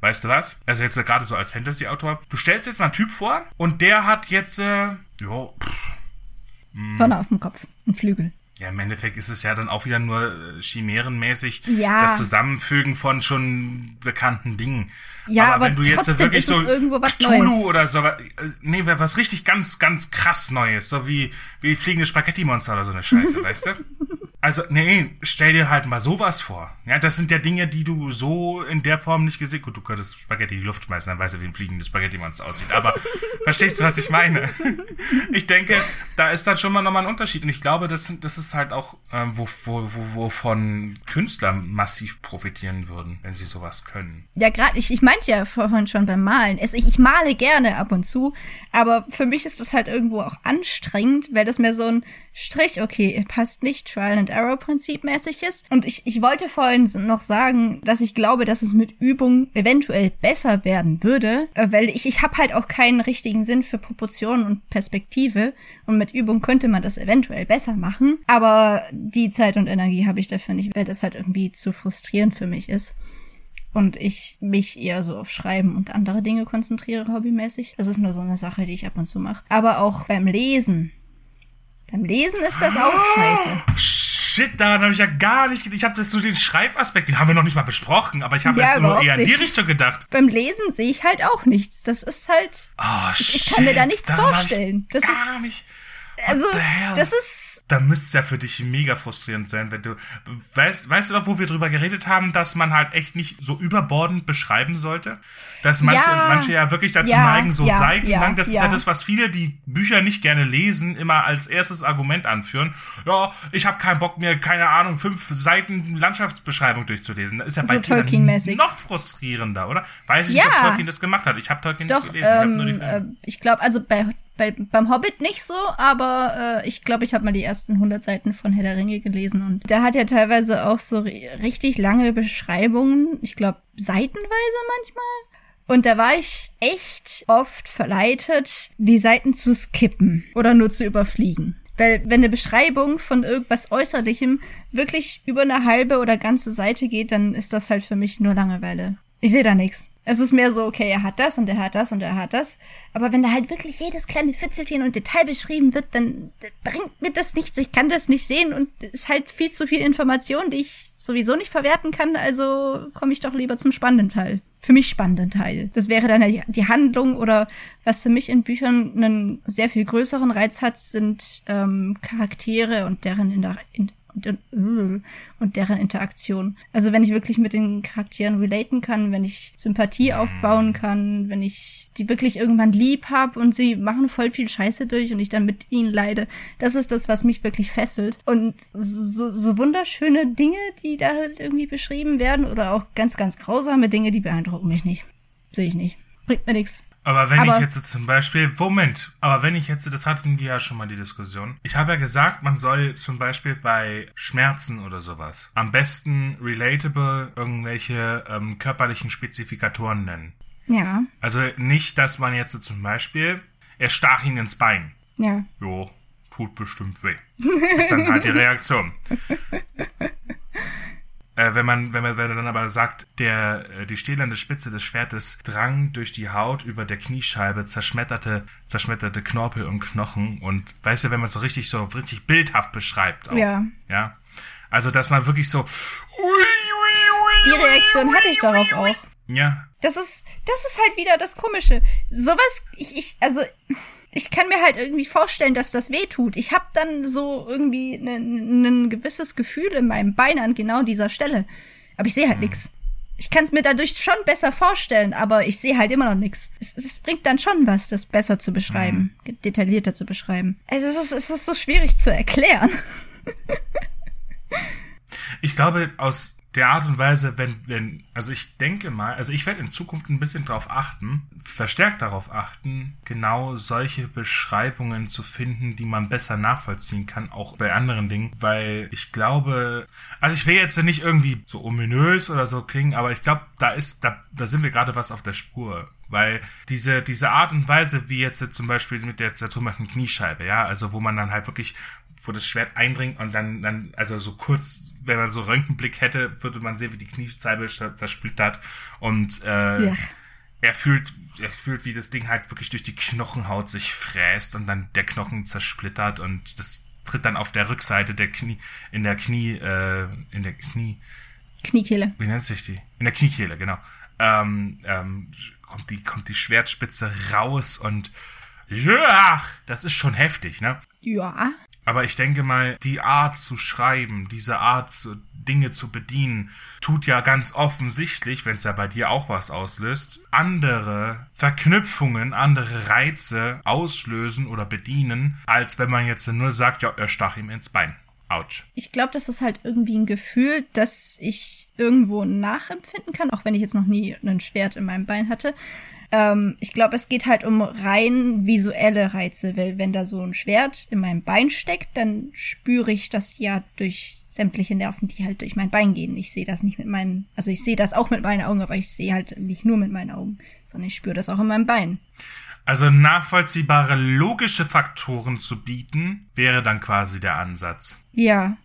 weißt du was? Also jetzt gerade so als Fantasy-Autor, du stellst jetzt mal einen Typ vor und der hat jetzt, äh, jo, pff, Hörner auf dem Kopf. Ein Flügel. ja, im Endeffekt ist es ja dann auch wieder nur äh, chimärenmäßig Ja. das Zusammenfügen von schon bekannten Dingen. Ja, aber trotzdem ist es irgendwo was Cthulhu Neues. oder so, äh, nee, was richtig ganz, ganz krass Neues, so wie, wie fliegende Spaghetti-Monster oder so eine Scheiße, [laughs] weißt du? Also, nee, stell dir halt mal sowas vor. Ja, das sind ja Dinge, die du so in der Form nicht gesehen. Gut, du könntest Spaghetti in die Luft schmeißen, dann weißt du, wie ein fliegendes Spaghetti-Monster aussieht. Aber [laughs] verstehst du, was ich meine? Ich denke, da ist dann schon mal nochmal ein Unterschied. Und ich glaube, das, das ist halt auch, ähm, wo, wo, wo, wovon Künstler massiv profitieren würden, wenn sie sowas können. Ja, gerade, ich, ich meinte ja vorhin schon beim Malen. Es, ich, ich male gerne ab und zu, aber für mich ist das halt irgendwo auch anstrengend, weil das mehr so ein Strich, okay, passt nicht, Trial and Error Prinzip mäßig ist. Und ich, ich wollte vorhin noch sagen, dass ich glaube, dass es mit Übung eventuell besser werden würde, äh, weil ich, ich habe halt auch keinen richtigen Sinn für Proportionen und Perspektive und mit Übung könnte man das eventuell besser machen, aber die Zeit und Energie habe ich dafür nicht, weil das halt irgendwie zu frustrierend für mich ist und ich mich eher so auf Schreiben und andere Dinge konzentriere, hobbymäßig. Das ist nur so eine Sache, die ich ab und zu mache. Aber auch beim Lesen. Beim Lesen ist das auch scheiße. Shit, daran habe ich ja gar nicht gedacht. Ich habe jetzt so den Schreibaspekt, den haben wir noch nicht mal besprochen, aber ich habe Ja, jetzt nur eher in die. Richtung gedacht. Beim Lesen sehe ich halt auch nichts. Das ist halt, Oh, ich kann mir da nichts vorstellen. Das ist, gar nicht. Also, das ist, da müsste es ja für dich mega frustrierend sein, wenn du. Weißt, weißt du doch, wo wir drüber geredet haben, dass man halt echt nicht so überbordend beschreiben sollte? Dass manche, Ja. manche ja wirklich dazu Ja, neigen, so ja, seitenlang. ja, das ist ja. das, was viele, die Bücher nicht gerne lesen, immer als erstes Argument anführen. Ja, ich habe keinen Bock mir, keine Ahnung, fünf Seiten Landschaftsbeschreibung durchzulesen. Das ist ja So bei Tolkien-mäßig. noch frustrierender, oder? Weiß ich nicht, ob Tolkien das gemacht hat. Ich habe Tolkien doch, nicht gelesen. ich ähm, Filme. äh, ich glaube, also bei, bei, beim Hobbit nicht so, aber äh, ich glaube, ich habe mal die ersten 100 Seiten von Herr der Ringe gelesen und der hat ja teilweise auch so ri- richtig lange Beschreibungen, ich glaube, seitenweise manchmal. Und da war ich echt oft verleitet, die Seiten zu skippen oder nur zu überfliegen. Weil wenn eine Beschreibung von irgendwas Äußerlichem wirklich über eine halbe oder ganze Seite geht, dann ist das halt für mich nur Langeweile. Ich sehe da nichts. Es ist mehr so, okay, er hat das und er hat das und er hat das. Aber wenn da halt wirklich jedes kleine Fitzelchen und Detail beschrieben wird, dann bringt mir das nichts. Ich kann das nicht sehen und es ist halt viel zu viel Information, die ich sowieso nicht verwerten kann. Also komme ich doch lieber zum spannenden Teil. Für mich spannenden Teil. Das wäre dann die- Handlung oder was für mich in Büchern einen sehr viel größeren Reiz hat, sind ähm, Charaktere und deren Inter in und, und, und deren Interaktion. Also wenn ich wirklich mit den Charakteren relaten kann, wenn ich Sympathie aufbauen kann, wenn ich die wirklich irgendwann lieb hab und sie machen voll viel Scheiße durch und ich dann mit ihnen leide, das ist das, was mich wirklich fesselt. Und so, so wunderschöne Dinge, die da halt irgendwie beschrieben werden oder auch ganz, ganz grausame Dinge, die beeindrucken mich nicht. Sehe ich nicht. Bringt mir nichts. Aber wenn Aber- ich jetzt zum Beispiel, Moment, aber wenn ich jetzt, das hatten wir ja schon mal die Diskussion. Ich habe ja gesagt, man soll zum Beispiel bei Schmerzen oder sowas am besten relatable irgendwelche ähm, körperlichen Spezifikatoren nennen. Ja, Also nicht, dass man jetzt zum Beispiel, er stach ihn ins Bein. ja. Jo, tut bestimmt weh. Ist dann halt die [laughs] Reaktion. Äh, wenn man, wenn man, wenn man dann aber sagt, der, äh, die stählerne Spitze des Schwertes drang durch die Haut über der Kniescheibe, zerschmetterte, zerschmetterte Knorpel und Knochen und, weißt du, wenn man so richtig so, richtig bildhaft beschreibt auch. Ja. Ja. Also, dass man wirklich so, ui, ui, ui, Die Reaktion hatte ich darauf auch. ja, Das ist, das ist halt wieder das Komische. Sowas, ich, ich, also, ich kann mir halt irgendwie vorstellen, dass das weh tut. Ich habe dann so irgendwie ein gewisses Gefühl in meinem Bein an genau dieser Stelle. Aber ich sehe halt nix. ich kann es mir dadurch schon besser vorstellen, aber ich sehe halt immer noch nichts. Es, es, bringt dann schon was, das besser zu beschreiben, mhm. detaillierter zu beschreiben. Also es ist, es ist so schwierig zu erklären. ich glaube, aus der Art und Weise, wenn, wenn, also ich denke mal, also ich werde in Zukunft ein bisschen darauf achten, verstärkt darauf achten, genau solche Beschreibungen zu finden, die man besser nachvollziehen kann, auch bei anderen Dingen, weil ich glaube, also ich will jetzt nicht irgendwie so ominös oder so klingen, aber ich glaube, da ist, da, da sind wir gerade was auf der Spur. Weil diese, diese Art und Weise, wie jetzt zum Beispiel mit der zertrümmerten Kniescheibe, ja, also wo man dann halt wirklich wo das Schwert eindringt und dann, dann, also so kurz, wenn man so Röntgenblick hätte, würde man sehen, wie die Kniescheibe zersplittert und äh, ja. er fühlt, er fühlt, wie das Ding halt wirklich durch die Knochenhaut sich fräst und dann der Knochen zersplittert und das tritt dann auf der Rückseite der Knie, in der Knie, äh, in der Knie. Kniekehle. Wie nennt sich die? In der Kniekehle, genau. Ähm, ähm, kommt die, kommt die Schwertspitze raus und ja, das ist schon heftig, ne? Ja. Aber ich denke mal, die Art zu schreiben, diese Art, zu, Dinge zu bedienen, tut ja ganz offensichtlich, wenn es ja bei dir auch was auslöst, andere Verknüpfungen, andere Reize auslösen oder bedienen, als wenn man jetzt nur sagt, ja, er stach ihm ins Bein. Autsch. Ich glaube, das ist halt irgendwie ein Gefühl, das ich irgendwo nachempfinden kann, auch wenn ich jetzt noch nie ein Schwert in meinem Bein hatte. Ähm, ich glaube, es geht halt um rein visuelle Reize, weil wenn da so ein Schwert in meinem Bein steckt, dann spüre ich das ja durch sämtliche Nerven, die halt durch mein Bein gehen. Ich sehe das nicht mit meinen, also ich sehe das auch mit meinen Augen, aber ich sehe halt nicht nur mit meinen Augen, sondern ich spüre das auch in meinem Bein. Also nachvollziehbare logische Faktoren zu bieten, wäre dann quasi der Ansatz. Ja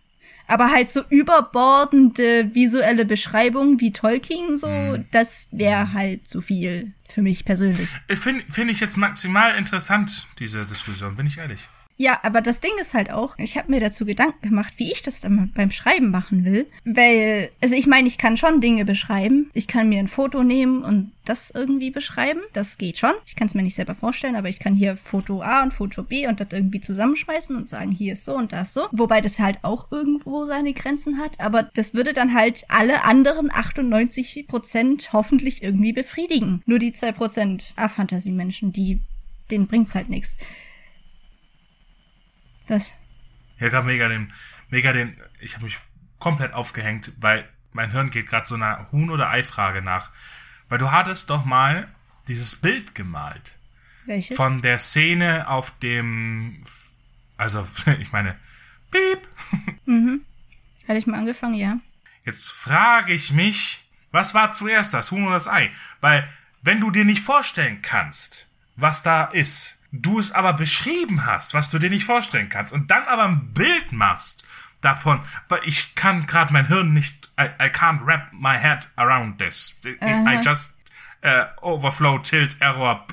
aber halt so überbordende visuelle Beschreibungen wie Tolkien so, mhm. das wäre halt zu viel für mich persönlich. Finde find ich jetzt maximal interessant, diese Diskussion, bin ich ehrlich. Ja, aber das Ding ist halt auch, ich habe mir dazu Gedanken gemacht, wie ich das dann beim Schreiben machen will. Weil, also ich meine, ich kann schon Dinge beschreiben. Ich kann mir ein Foto nehmen und das irgendwie beschreiben. Das geht schon. Ich kann es mir nicht selber vorstellen, aber ich kann hier Foto A und Foto B und das irgendwie zusammenschmeißen und sagen, hier ist so und das so. Wobei das halt auch irgendwo seine Grenzen hat. Aber das würde dann halt alle anderen 98 Prozent hoffentlich irgendwie befriedigen. Nur die zwei Prozent A-Fantasie-Menschen, die, denen bringt's halt nichts. Was? Ja, gerade mega den, mega den, ich habe mich komplett aufgehängt, weil mein Hirn geht gerade so einer Huhn- oder Ei-Frage nach. Weil du hattest doch mal dieses Bild gemalt. Welches? Von der Szene auf dem, also, [laughs] ich meine, piep. [laughs] Mhm. Hatte ich mal angefangen, ja. Jetzt frage ich mich, was war zuerst das Huhn oder das Ei? Weil, wenn du dir nicht vorstellen kannst, was da ist, du es aber beschrieben hast, was du dir nicht vorstellen kannst, und dann aber ein Bild machst davon, weil ich kann gerade mein Hirn nicht, I, I can't wrap my head around this. I just uh, overflow, tilt, error,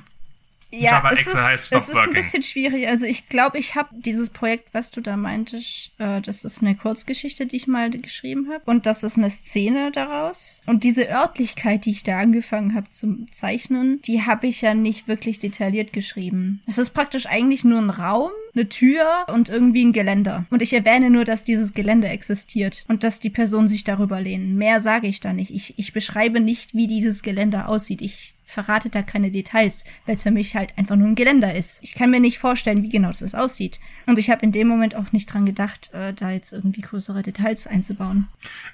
ja, Java es Excel ist, heißt Stop Es ist ein bisschen schwierig. Also ich glaube, ich habe dieses Projekt, was du da meintest, äh, das ist eine Kurzgeschichte, die ich mal geschrieben habe. Und das ist eine Szene daraus. Und diese Örtlichkeit, die ich da angefangen habe zu zeichnen, die habe ich ja nicht wirklich detailliert geschrieben. Es ist praktisch eigentlich nur ein Raum, eine Tür und irgendwie ein Geländer. Und ich erwähne nur, dass dieses Gelände existiert und dass die Personen sich darüber lehnen. Mehr sage ich da nicht. Ich, ich beschreibe nicht, wie dieses Geländer aussieht. Ich verrate da keine Details, weil es für mich halt einfach nur ein Geländer ist. Ich kann mir nicht vorstellen, wie genau das aussieht. Und ich habe in dem Moment auch nicht dran gedacht, äh, da jetzt irgendwie größere Details einzubauen.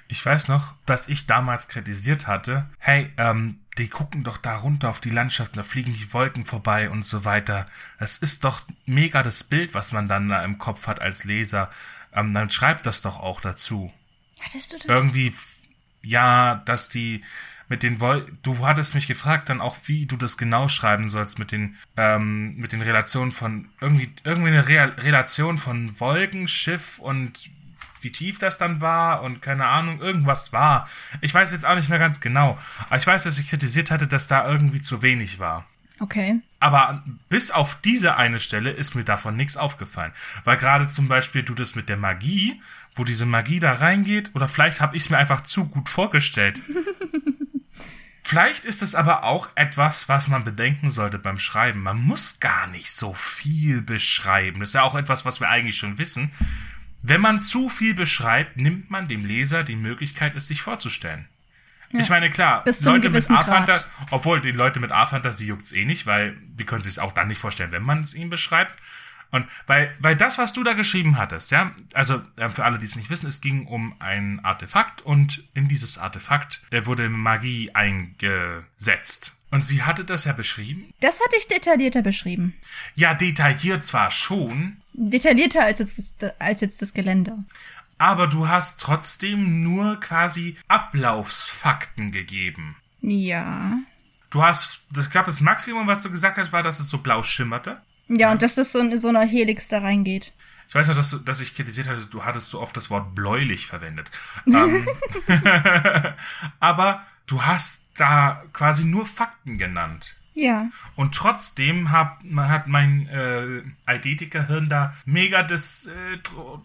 Ich weiß noch, dass ich damals kritisiert hatte, hey, ähm, die gucken doch da runter auf die Landschaft, da fliegen die Wolken vorbei und so weiter. Es ist doch mega das Bild, was man dann da im Kopf hat als Leser. Ähm, dann schreibt das doch auch dazu. Hattest du das? Irgendwie, ja, dass die, mit den Wol du hattest mich gefragt dann auch, wie du das genau schreiben sollst mit den ähm, mit den Relationen von irgendwie irgendwie eine Re Relation von Wolken, Schiff und wie tief das dann war und keine Ahnung, irgendwas war. Ich weiß jetzt auch nicht mehr ganz genau. Aber ich weiß, dass ich kritisiert hatte, dass da irgendwie zu wenig war. Okay. Aber bis auf diese eine Stelle ist mir davon nichts aufgefallen. Weil gerade zum Beispiel du das mit der Magie, wo diese Magie da reingeht, oder vielleicht habe ich es mir einfach zu gut vorgestellt. [laughs] Vielleicht ist es aber auch etwas, was man bedenken sollte beim Schreiben. Man muss gar nicht so viel beschreiben. Das ist ja auch etwas, was wir eigentlich schon wissen. Wenn man zu viel beschreibt, nimmt man dem Leser die Möglichkeit, es sich vorzustellen. Ich meine, klar, Leute mit A-Fantasie, obwohl die Leute mit A-Fantasie juckt's eh nicht, weil die können sich auch dann nicht vorstellen, wenn man es ihnen beschreibt. Und weil, weil das, was du da geschrieben hattest, ja, also äh, für alle, die es nicht wissen, es ging um ein Artefakt und in dieses Artefakt äh, wurde Magie eingesetzt. Und sie hatte das ja beschrieben. Das hatte ich detaillierter beschrieben. Ja, detailliert zwar schon, Detaillierter als jetzt, als jetzt das Gelände. aber du hast trotzdem nur quasi Ablaufsfakten gegeben. Ja. Du hast, ich glaube, das Maximum, was du gesagt hast, war, dass es so blau schimmerte. Ja, und dass das so in so einer Helix da reingeht. Ich weiß noch, dass, du, dass ich kritisiert hatte, du hattest so oft das Wort bläulich verwendet. [laughs] ähm, [laughs] aber du hast da quasi nur Fakten genannt. Ja. Und trotzdem hat, man hat mein äh, Eidetiker-Hirn da mega das, äh,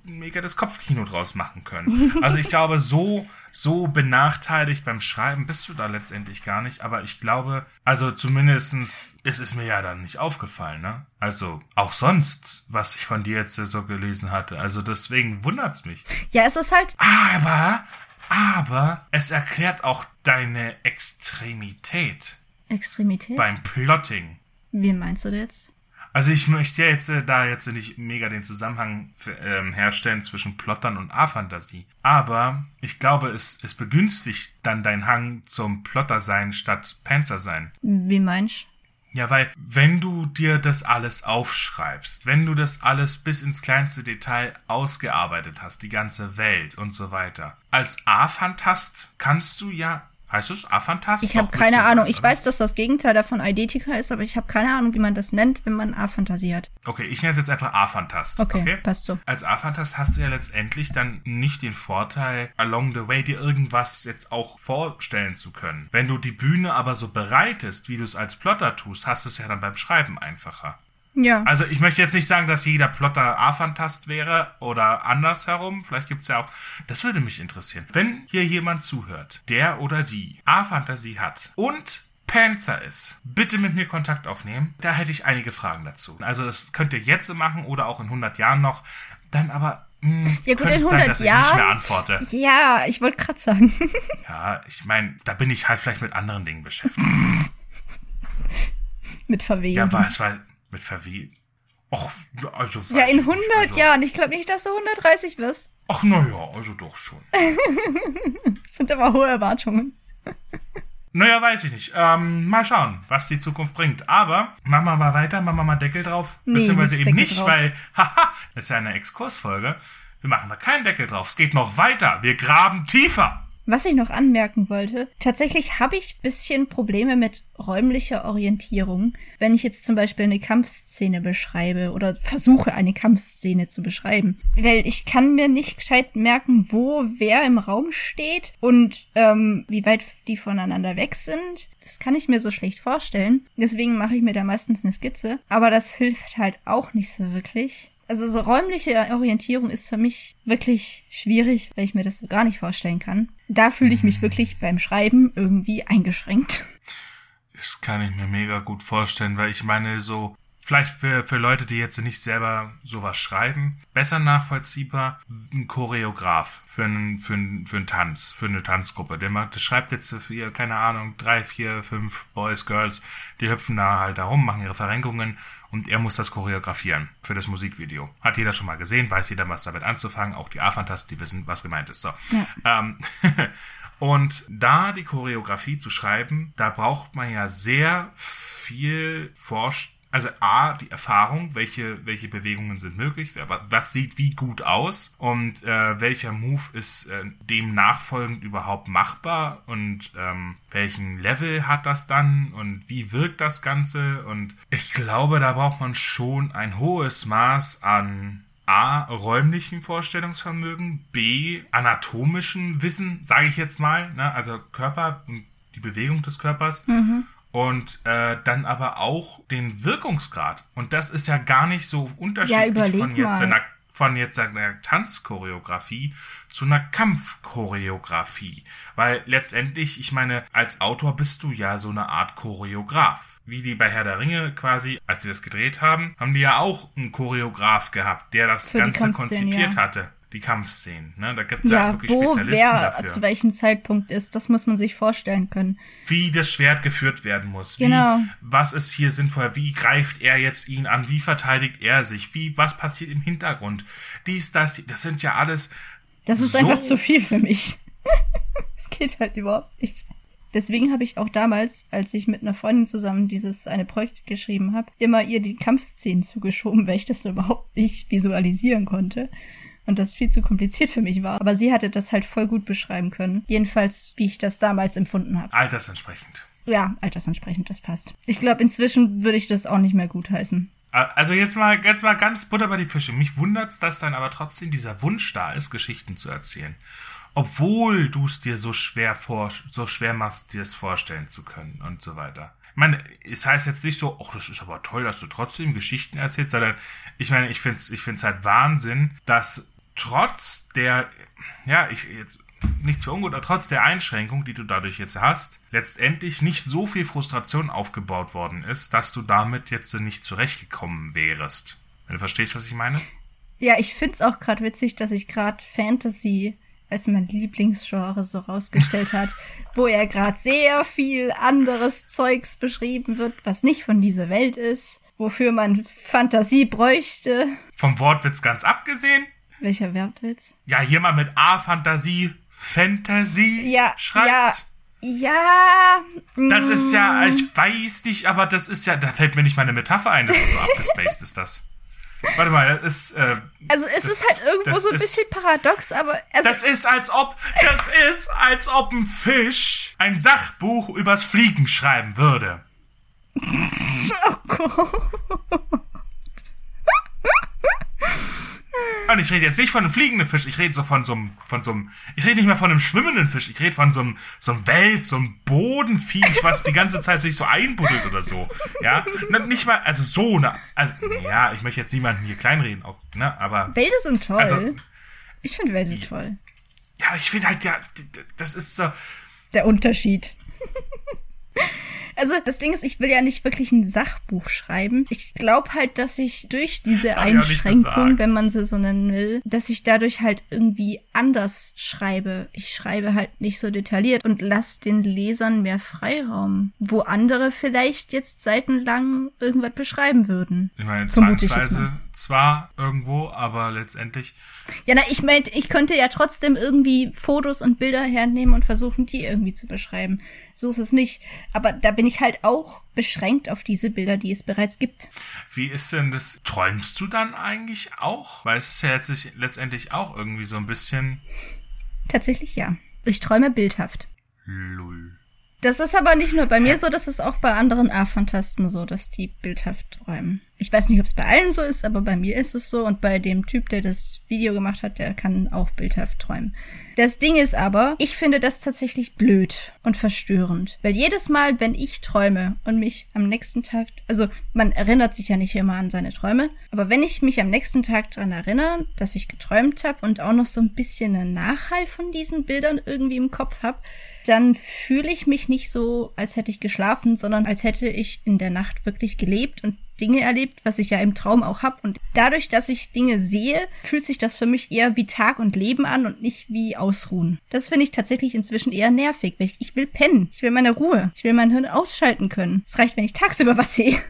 mega das Kopfkino draus machen können. [laughs] Also ich glaube, so, so benachteiligt beim Schreiben bist du da letztendlich gar nicht. Aber ich glaube, also zumindestens ist es mir ja dann nicht aufgefallen, ne? Also auch sonst, was ich von dir jetzt so gelesen hatte. Also deswegen wundert's mich. Ja, es ist halt. Aber, aber es erklärt auch deine Extremität Extremität? beim Plotting. Wie meinst du das jetzt? Also ich möchte ja jetzt äh, da jetzt nicht mega den Zusammenhang ähm, herstellen zwischen Plottern und A-Fantasie. Aber ich glaube, es, es begünstigt dann dein Hang zum Plotter sein statt Panzer sein. Wie meinst Ja, weil wenn du dir das alles aufschreibst, wenn du das alles bis ins kleinste Detail ausgearbeitet hast, die ganze Welt und so weiter, als A-Fantast kannst du ja, heißt es A-Fantast? Ich habe keine Ahnung. Ich oder? weiß, dass das Gegenteil davon Eidetica ist, aber ich habe keine Ahnung, wie man das nennt, wenn man A-Fantasie hat. Okay, ich nenne es jetzt einfach A-Fantast. Okay, Okay, passt so. Als A-Fantast hast du ja letztendlich dann nicht den Vorteil, along the way dir irgendwas jetzt auch vorstellen zu können. Wenn du die Bühne aber so bereitest, wie du es als Plotter tust, hast du es ja dann beim Schreiben einfacher. Ja. Also ich möchte jetzt nicht sagen, dass jeder Plotter A-Fantast wäre oder andersherum. Vielleicht gibt's ja auch. Das würde mich interessieren. Wenn hier jemand zuhört, der oder die A-Fantasie hat und Panzer ist, bitte mit mir Kontakt aufnehmen. Da hätte ich einige Fragen dazu. Also das könnt ihr jetzt machen oder auch in 100 Jahren noch. Dann aber mh, Ja, gut, könnte in es sein, 100 dass ich nicht mehr Jahren- antworte. Ja, ich wollte gerade sagen. [laughs] Ja, ich meine, da bin ich halt vielleicht mit anderen Dingen beschäftigt. Mit Verwesen. Ja, Ja, aber es war mit Verwie. Och, ja, also. weiß in ich nicht. 100 Also- Jahren. Ich glaube nicht, dass du 130 wirst. Ach, naja, also doch schon. Das [laughs] sind aber hohe Erwartungen. Naja, weiß ich nicht. Ähm, mal schauen, was die Zukunft bringt. Aber machen wir mal weiter, machen wir mal Deckel drauf. Nee, Beziehungsweise eben Deckel nicht, drauf. weil, [laughs] haha, das ist ja eine Exkursfolge. Wir machen da keinen Deckel drauf. Es geht noch weiter. Wir graben tiefer. Was ich noch anmerken wollte, tatsächlich habe ich bisschen Probleme mit räumlicher Orientierung, wenn ich jetzt zum Beispiel eine Kampfszene beschreibe oder versuche eine Kampfszene zu beschreiben. Weil ich kann mir nicht gescheit merken, wo wer im Raum steht und ähm, wie weit die voneinander weg sind. Das kann ich mir so schlecht vorstellen. Deswegen mache ich mir da meistens eine Skizze. Aber das hilft halt auch nicht so wirklich. Also so räumliche Orientierung ist für mich wirklich schwierig, weil ich mir das so gar nicht vorstellen kann. Da fühle ich mich wirklich beim Schreiben irgendwie eingeschränkt. Das kann ich mir mega gut vorstellen, weil ich meine, so, vielleicht für, für Leute, die jetzt nicht selber sowas schreiben, besser nachvollziehbar, ein Choreograf für einen, für einen, für einen Tanz, für eine Tanzgruppe. Der macht, der schreibt jetzt für, ihr, keine Ahnung, drei, vier, fünf Boys, Girls, die hüpfen da halt da rum, machen ihre Verrenkungen und er muss das choreografieren für das Musikvideo. Hat jeder schon mal gesehen, weiß jeder, was damit anzufangen, auch die A-Fantasten, die wissen, was gemeint ist. So. Ähm, [laughs] Und da die Choreografie zu schreiben, da braucht man ja sehr viel Forsch also A, die Erfahrung, welche, welche Bewegungen sind möglich, wer- was sieht wie gut aus und äh, welcher Move ist äh, dem nachfolgend überhaupt machbar und ähm, welchen Level hat das dann und wie wirkt das Ganze und ich glaube, da braucht man schon ein hohes Maß an A, räumlichen Vorstellungsvermögen, B, anatomischen Wissen, sage ich jetzt mal, ne? also Körper und die Bewegung des Körpers und äh, dann aber auch den Wirkungsgrad. Und das ist ja gar nicht so unterschiedlich überleg von jetzt einer von jetzt einer Tanzchoreografie zu einer Kampfchoreografie. Weil letztendlich, ich meine, als Autor bist du ja so eine Art Choreograf. Wie die bei Herr der Ringe quasi, als sie das gedreht haben, haben die ja auch einen Choreograf gehabt, der das Für Ganze konzipiert ja. hatte. Die Kampfszenen. Ne? Da gibt's ja, ja wirklich wo Spezialisten wer dafür. zu welchem Zeitpunkt ist, das muss man sich vorstellen können. Wie das Schwert geführt werden muss. Genau. Wie, was ist hier sinnvoll? Wie greift er jetzt ihn an? Wie verteidigt er sich? Wie, was passiert im Hintergrund? Dies, das, das sind ja alles. Das ist so einfach zu viel für mich. [laughs] Es geht halt überhaupt nicht. Deswegen habe ich auch damals, als ich mit einer Freundin zusammen dieses eine Projekt geschrieben habe, immer ihr die Kampfszenen zugeschoben, weil ich das überhaupt nicht visualisieren konnte. Und das viel zu kompliziert für mich war. Aber sie hatte das halt voll gut beschreiben können. Jedenfalls, wie ich das damals empfunden habe. Altersentsprechend. Ja, altersentsprechend, das passt. Ich glaube, inzwischen würde ich das auch nicht mehr gutheißen. Also jetzt mal, jetzt mal ganz Butter bei die Fische. Mich wundert's, dass dann aber trotzdem dieser Wunsch da ist, Geschichten zu erzählen. Obwohl du es dir so schwer vor, so schwer machst, dir es vorstellen zu können und so weiter. Ich meine, es heißt jetzt nicht so, ach, das ist aber toll, dass du trotzdem Geschichten erzählst, sondern ich meine, ich find's, ich find's halt Wahnsinn, dass trotz der, ja, ich jetzt nichts für ungut, aber trotz der Einschränkung, die du dadurch jetzt hast, letztendlich nicht so viel Frustration aufgebaut worden ist, dass du damit jetzt nicht zurechtgekommen wärest. Wenn du verstehst, was ich meine? Ja, ich find's auch gerade witzig, dass ich gerade Fantasy als mein Lieblingsgenre so rausgestellt hat, [laughs] wo ja gerade sehr viel anderes Zeugs beschrieben wird, was nicht von dieser Welt ist, wofür man Fantasie bräuchte. Vom Wortwitz ganz abgesehen. Welcher Wertwitz? Ja, hier mal mit A-Fantasie, Fantasy Ja, schreibt. ja, ja. Das ist ja, mm, ich weiß nicht, aber das ist ja, da fällt mir nicht mal eine Metapher ein, dass es so [laughs] abgespaced ist, das. Warte mal, das ist, äh, Also es das- ist halt irgendwo so ein ist- bisschen paradox, aber also, das ist als ob, das ist als ob ein Fisch ein Sachbuch übers Fliegen schreiben würde. [laughs] oh Gott. Und ich rede jetzt nicht von einem fliegenden Fisch, ich rede so von so einem, von so einem, ich rede nicht mehr von einem schwimmenden Fisch, ich rede von so einem, so einem Wels, so einem Bodenviech, was die ganze Zeit sich so einbuddelt oder so. Ja, nicht mal, also so eine, also, ja, ich möchte jetzt niemanden hier kleinreden, auch, ne, aber, Wälder sind toll. Also- ich finde Wälder toll. ja, ich finde halt, ja, das ist so, Der Unterschied. Also das Ding ist, ich will ja nicht wirklich ein Sachbuch schreiben. Ich glaube halt, dass ich durch diese Einschränkung, wenn man sie so nennen will, dass ich dadurch halt irgendwie anders schreibe. Ich schreibe halt nicht so detailliert und lasse den Lesern mehr Freiraum, wo andere vielleicht jetzt seitenlang irgendwas beschreiben würden. ich meine, zwangsweise zwar irgendwo, aber letztendlich, Ja, na, ich meinte, ich könnte ja trotzdem irgendwie Fotos und Bilder hernehmen und versuchen, die irgendwie zu beschreiben. So ist es nicht. Aber da bin ich halt auch beschränkt auf diese Bilder, die es bereits gibt. wie ist denn das, träumst du dann eigentlich auch? Weil es ist ja jetzt letztendlich auch irgendwie so ein bisschen, Tatsächlich ja. Ich träume bildhaft. lull. Das ist aber nicht nur bei mir so, das ist auch bei anderen A-Fantasten so, dass die bildhaft träumen. Ich weiß nicht, ob es bei allen so ist, aber bei mir ist es so und bei dem Typ, der das Video gemacht hat, der kann auch bildhaft träumen. Das Ding ist aber, ich finde das tatsächlich blöd und verstörend, weil jedes Mal, wenn ich träume und mich am nächsten Tag, also man erinnert sich ja nicht immer an seine Träume, aber wenn ich mich am nächsten Tag dran erinnere, dass ich geträumt habe und auch noch so ein bisschen einen Nachhall von diesen Bildern irgendwie im Kopf habe, dann fühle ich mich nicht so, als hätte ich geschlafen, sondern als hätte ich in der Nacht wirklich gelebt und Dinge erlebt, was ich ja im Traum auch hab. Und dadurch, dass ich Dinge sehe, fühlt sich das für mich eher wie Tag und Leben an und nicht wie Ausruhen. Das finde ich tatsächlich inzwischen eher nervig, weil ich, ich will pennen. Ich will meine Ruhe. Ich will mein Hirn ausschalten können. Es reicht, wenn ich tagsüber was sehe.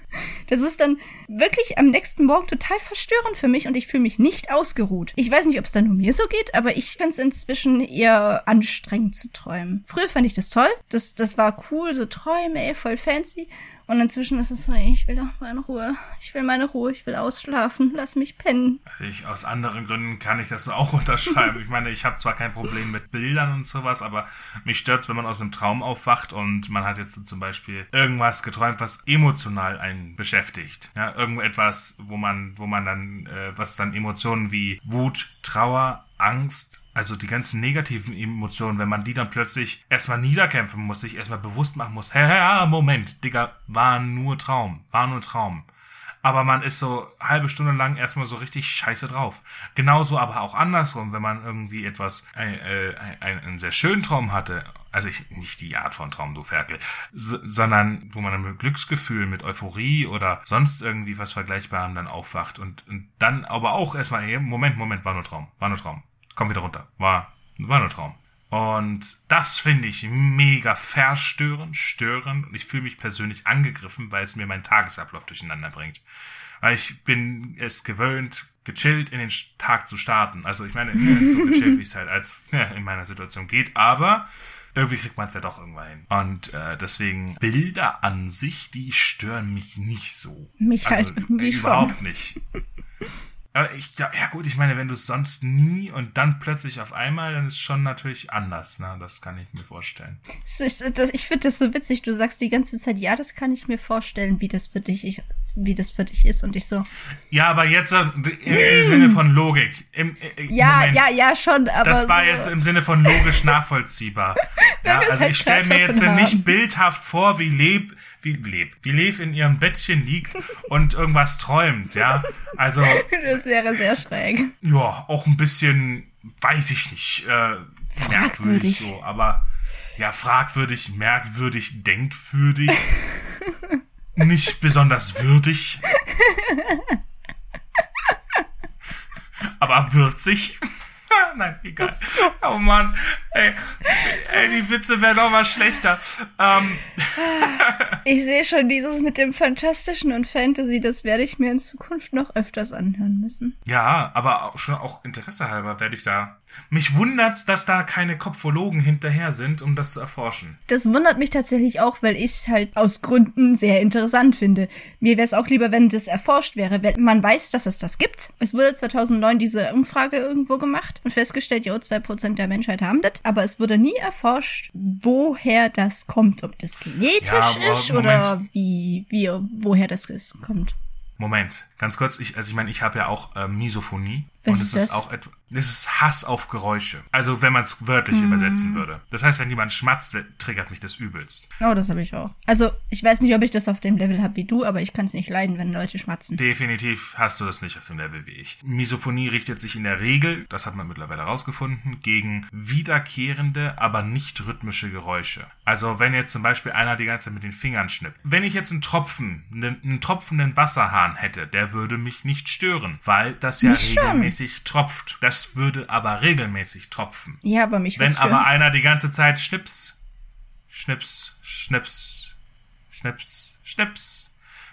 Das ist dann wirklich am nächsten Morgen total verstörend für mich und ich fühle mich nicht ausgeruht. Ich weiß nicht, ob es dann nur mir so geht, aber ich finde es inzwischen eher anstrengend zu träumen. Früher fand ich das toll. Das, das war cool, so Träume, ey, voll fancy. Und inzwischen ist es so, ich will doch meine Ruhe. Ich will meine Ruhe, ich will ausschlafen. Lass mich pennen. Also ich, aus anderen Gründen kann ich das so auch [laughs] unterschreiben. Ich meine, ich habe zwar kein Problem mit Bildern und sowas, aber mich stört's, wenn man aus einem Traum aufwacht und man hat jetzt zum Beispiel irgendwas geträumt, was emotional einen beschäftigt. Ja, irgendetwas, wo man, wo man dann, äh, was dann Emotionen wie Wut, Trauer, Angst, also die ganzen negativen Emotionen, wenn man die dann plötzlich erstmal niederkämpfen muss, sich erstmal bewusst machen muss, hä, hä, Moment, Digga, war nur Traum, war nur Traum aber man ist so halbe Stunde lang erstmal so richtig scheiße drauf. Genauso aber auch andersrum, wenn man irgendwie etwas, äh, äh, einen, einen sehr schönen Traum hatte, also ich, nicht die Art von Traum, du Ferkel, sondern wo man dann mit Glücksgefühl, mit Euphorie oder sonst irgendwie was Vergleichbarem dann aufwacht und, und dann aber auch erstmal, hey, Moment, Moment, war nur Traum, war nur Traum. Komm wieder runter. War, war nur Traum. Und das finde ich mega verstörend, störend und ich fühle mich persönlich angegriffen, weil es mir meinen Tagesablauf durcheinander bringt. Weil ich bin es gewöhnt, gechillt in den Tag zu starten. Also ich meine, so gechillt, wie es halt als ja, in meiner Situation geht, aber irgendwie kriegt man es ja doch irgendwann hin. Und äh, deswegen Bilder an sich, die stören mich nicht so. Mich also, halt irgendwie äh, überhaupt nicht. Aber ich, ja, ja gut, ich meine, wenn du es sonst nie und dann plötzlich auf einmal, dann ist schon natürlich anders, ne? Das kann ich mir vorstellen. Ich finde das so witzig. Du sagst die ganze Zeit, ja, das kann ich mir vorstellen, wie das für dich, ich, wie das für dich ist. Und ich so. Ja, aber jetzt äh, im, im Sinne von Logik. Im, im Ja, Moment. ja, ja, schon, aber. Das war so, jetzt im Sinne von logisch nachvollziehbar. [laughs] ja, es also halt ich stelle mir jetzt davon nicht haben. bildhaft vor, wie Leb, wie Leb, wie Lev in ihrem Bettchen liegt und irgendwas träumt, ja. Also, [laughs] Das wäre sehr schräg. ja, auch ein bisschen, weiß ich nicht, äh, merkwürdig so, aber ja, fragwürdig, merkwürdig, denkwürdig, [laughs] nicht besonders würdig, [laughs] aber würzig. [laughs] Nein, egal. Oh Mann, ey, ey die Witze werden auch mal schlechter. Ähm, [laughs] Ich sehe schon dieses mit dem Fantastischen und Fantasy, das werde ich mir in Zukunft noch öfters anhören müssen. ja, aber auch schon auch Interesse halber werde ich da. Mich wundert's, dass da keine Kopfologen hinterher sind, um das zu erforschen. Das wundert mich tatsächlich auch, weil ich es halt aus Gründen sehr interessant finde. Mir wäre es auch lieber, wenn das erforscht wäre, wenn man weiß, dass es das gibt. Es wurde 2009 diese Umfrage irgendwo gemacht und festgestellt, jo, 2% der Menschheit haben das. Aber es wurde nie erforscht, woher das kommt. Ob das genetisch Ja, ist Moment. oder wie, wie, woher das ist, kommt. Moment, ganz kurz, ich, also ich meine, ich habe ja auch äh, Misophonie. Was und ist es ist das? auch es ist Hass auf Geräusche. Also wenn man es wörtlich Mhm. übersetzen würde. Das heißt, wenn jemand schmatzt, triggert mich das übelst. Oh, das habe ich auch. Also, ich weiß nicht, ob ich das auf dem Level habe wie du, aber ich kann es nicht leiden, wenn Leute schmatzen. Definitiv hast du das nicht auf dem Level wie ich. Misophonie richtet sich in der Regel, das hat man mittlerweile herausgefunden, gegen wiederkehrende, aber nicht rhythmische Geräusche. Also wenn jetzt zum Beispiel einer die ganze Zeit mit den Fingern schnippt. Wenn ich jetzt einen Tropfen, einen, einen tropfenden Wasserhahn hätte, der würde mich nicht stören, weil das ja Mich schon. Regelmäßig tropft. Das würde aber regelmäßig tropfen. Ja, aber mich Wenn aber einer die ganze Zeit schnips, schnips, schnips, schnips, schnips.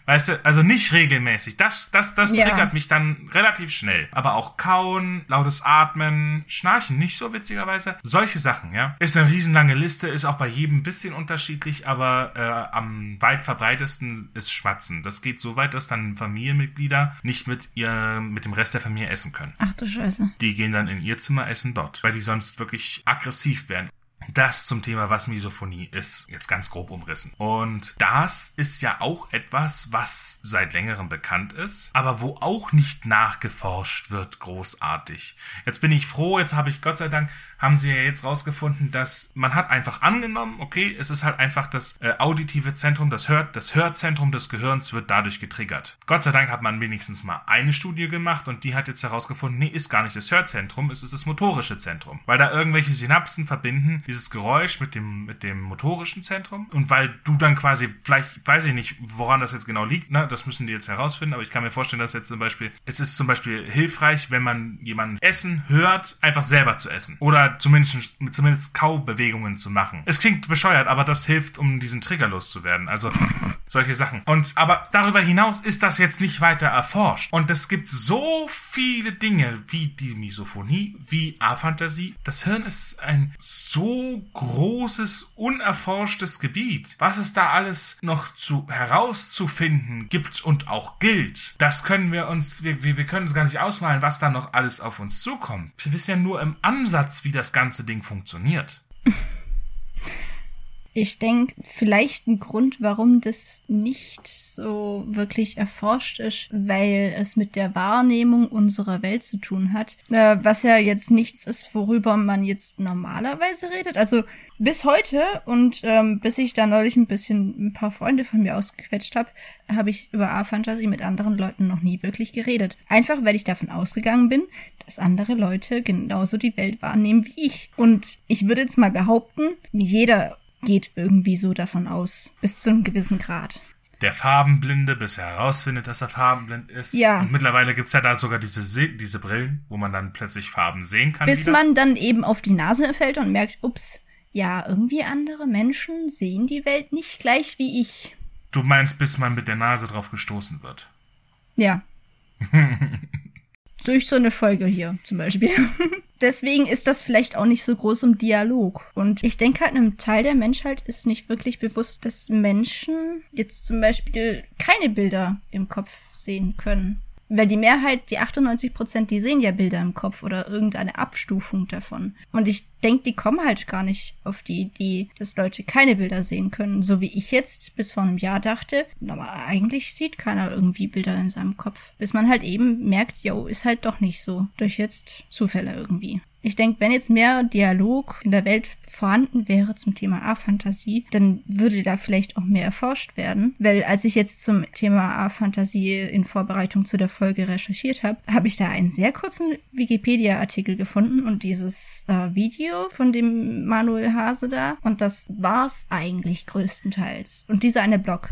Weißt du, also nicht regelmäßig. Das, das, das Ja. triggert mich dann relativ schnell. Aber auch kauen, lautes Atmen, schnarchen nicht so witzigerweise. Solche Sachen, ja. Ist eine riesenlange Liste, ist auch bei jedem ein bisschen unterschiedlich, aber äh, am weit verbreitesten ist Schmatzen. Das geht so weit, dass dann Familienmitglieder nicht mit ihr, mit dem Rest der Familie essen können. Ach du Scheiße. Die gehen dann in ihr Zimmer, essen dort, weil die sonst wirklich aggressiv werden. Das zum Thema, was Misophonie ist. Jetzt ganz grob umrissen. Und das ist ja auch etwas, was seit längerem bekannt ist, aber wo auch nicht nachgeforscht wird, großartig. Jetzt bin ich froh, jetzt habe ich Gott sei Dank, haben sie ja jetzt rausgefunden, dass man hat einfach angenommen, okay, es ist halt einfach das äh, auditive Zentrum, das Hört, das Hörzentrum des Gehirns wird dadurch getriggert. Gott sei Dank hat man wenigstens mal eine Studie gemacht und die hat jetzt herausgefunden, nee, ist gar nicht das Hörzentrum, es ist das motorische Zentrum. Weil da irgendwelche Synapsen verbinden dieses Geräusch mit dem, mit dem motorischen Zentrum und weil du dann quasi, vielleicht, weiß ich nicht, woran das jetzt genau liegt, ne, das müssen die jetzt herausfinden, aber ich kann mir vorstellen, dass jetzt zum Beispiel, es ist zum Beispiel hilfreich, wenn man jemanden essen hört, einfach selber zu essen. Oder zumindest, zumindest Kaubewegungen zu machen. Es klingt bescheuert, aber das hilft, um diesen Trigger loszuwerden. Also [laughs] solche Sachen. Und aber darüber hinaus ist das jetzt nicht weiter erforscht. Und es gibt so viele Dinge wie die Misophonie, wie Aphantasie. Das Hirn ist ein so großes, unerforschtes Gebiet. Was es da alles noch zu herauszufinden gibt und auch gilt, das können wir uns, wir, wir, können uns gar nicht ausmalen, was da noch alles auf uns zukommt. Wir wissen ja nur im Ansatz, wie das ganze Ding funktioniert. [laughs] Ich denke, vielleicht ein Grund, warum das nicht so wirklich erforscht ist, weil es mit der Wahrnehmung unserer Welt zu tun hat. Äh, was ja jetzt nichts ist, worüber man jetzt normalerweise redet. Also bis heute und ähm, bis ich da neulich ein bisschen ein paar Freunde von mir ausgequetscht habe, habe ich über A-Fantasie mit anderen Leuten noch nie wirklich geredet. Einfach, weil ich davon ausgegangen bin, dass andere Leute genauso die Welt wahrnehmen wie ich. Und ich würde jetzt mal behaupten, jeder geht irgendwie so davon aus, bis zu einem gewissen Grad. der Farbenblinde, bis er herausfindet, dass er farbenblind ist. Ja. Und mittlerweile gibt's ja da sogar diese, Se diese Brillen, wo man dann plötzlich Farben sehen kann. Bis wieder. man dann eben auf die Nase fällt und merkt, ups, ja, irgendwie andere Menschen sehen die Welt nicht gleich wie ich. Du meinst, bis man mit der Nase drauf gestoßen wird. Ja. [laughs] Durch so eine Folge hier zum Beispiel. [laughs] Deswegen ist das vielleicht auch nicht so groß im Dialog. Und ich denke halt, einem Teil der Menschheit ist nicht wirklich bewusst, dass Menschen jetzt zum Beispiel keine Bilder im Kopf sehen können. Weil die Mehrheit, die 98 Prozent, die sehen ja Bilder im Kopf oder irgendeine Abstufung davon. Und ich denke, die kommen halt gar nicht auf die Idee, dass Leute keine Bilder sehen können. So wie ich jetzt bis vor einem Jahr dachte, aber eigentlich sieht keiner irgendwie Bilder in seinem Kopf. Bis man halt eben merkt, yo, ist halt doch nicht so. Durch jetzt Zufälle irgendwie. Ich denke, wenn jetzt mehr Dialog in der Welt vorhanden wäre zum Thema A-Fantasie, dann würde da vielleicht auch mehr erforscht werden. Weil als ich jetzt zum Thema A-Fantasie in Vorbereitung zu der Folge recherchiert habe, habe ich da einen sehr kurzen Wikipedia-Artikel gefunden und dieses äh, Video von dem Manuel Hase da. Und das war's eigentlich größtenteils. Und dieser eine Blog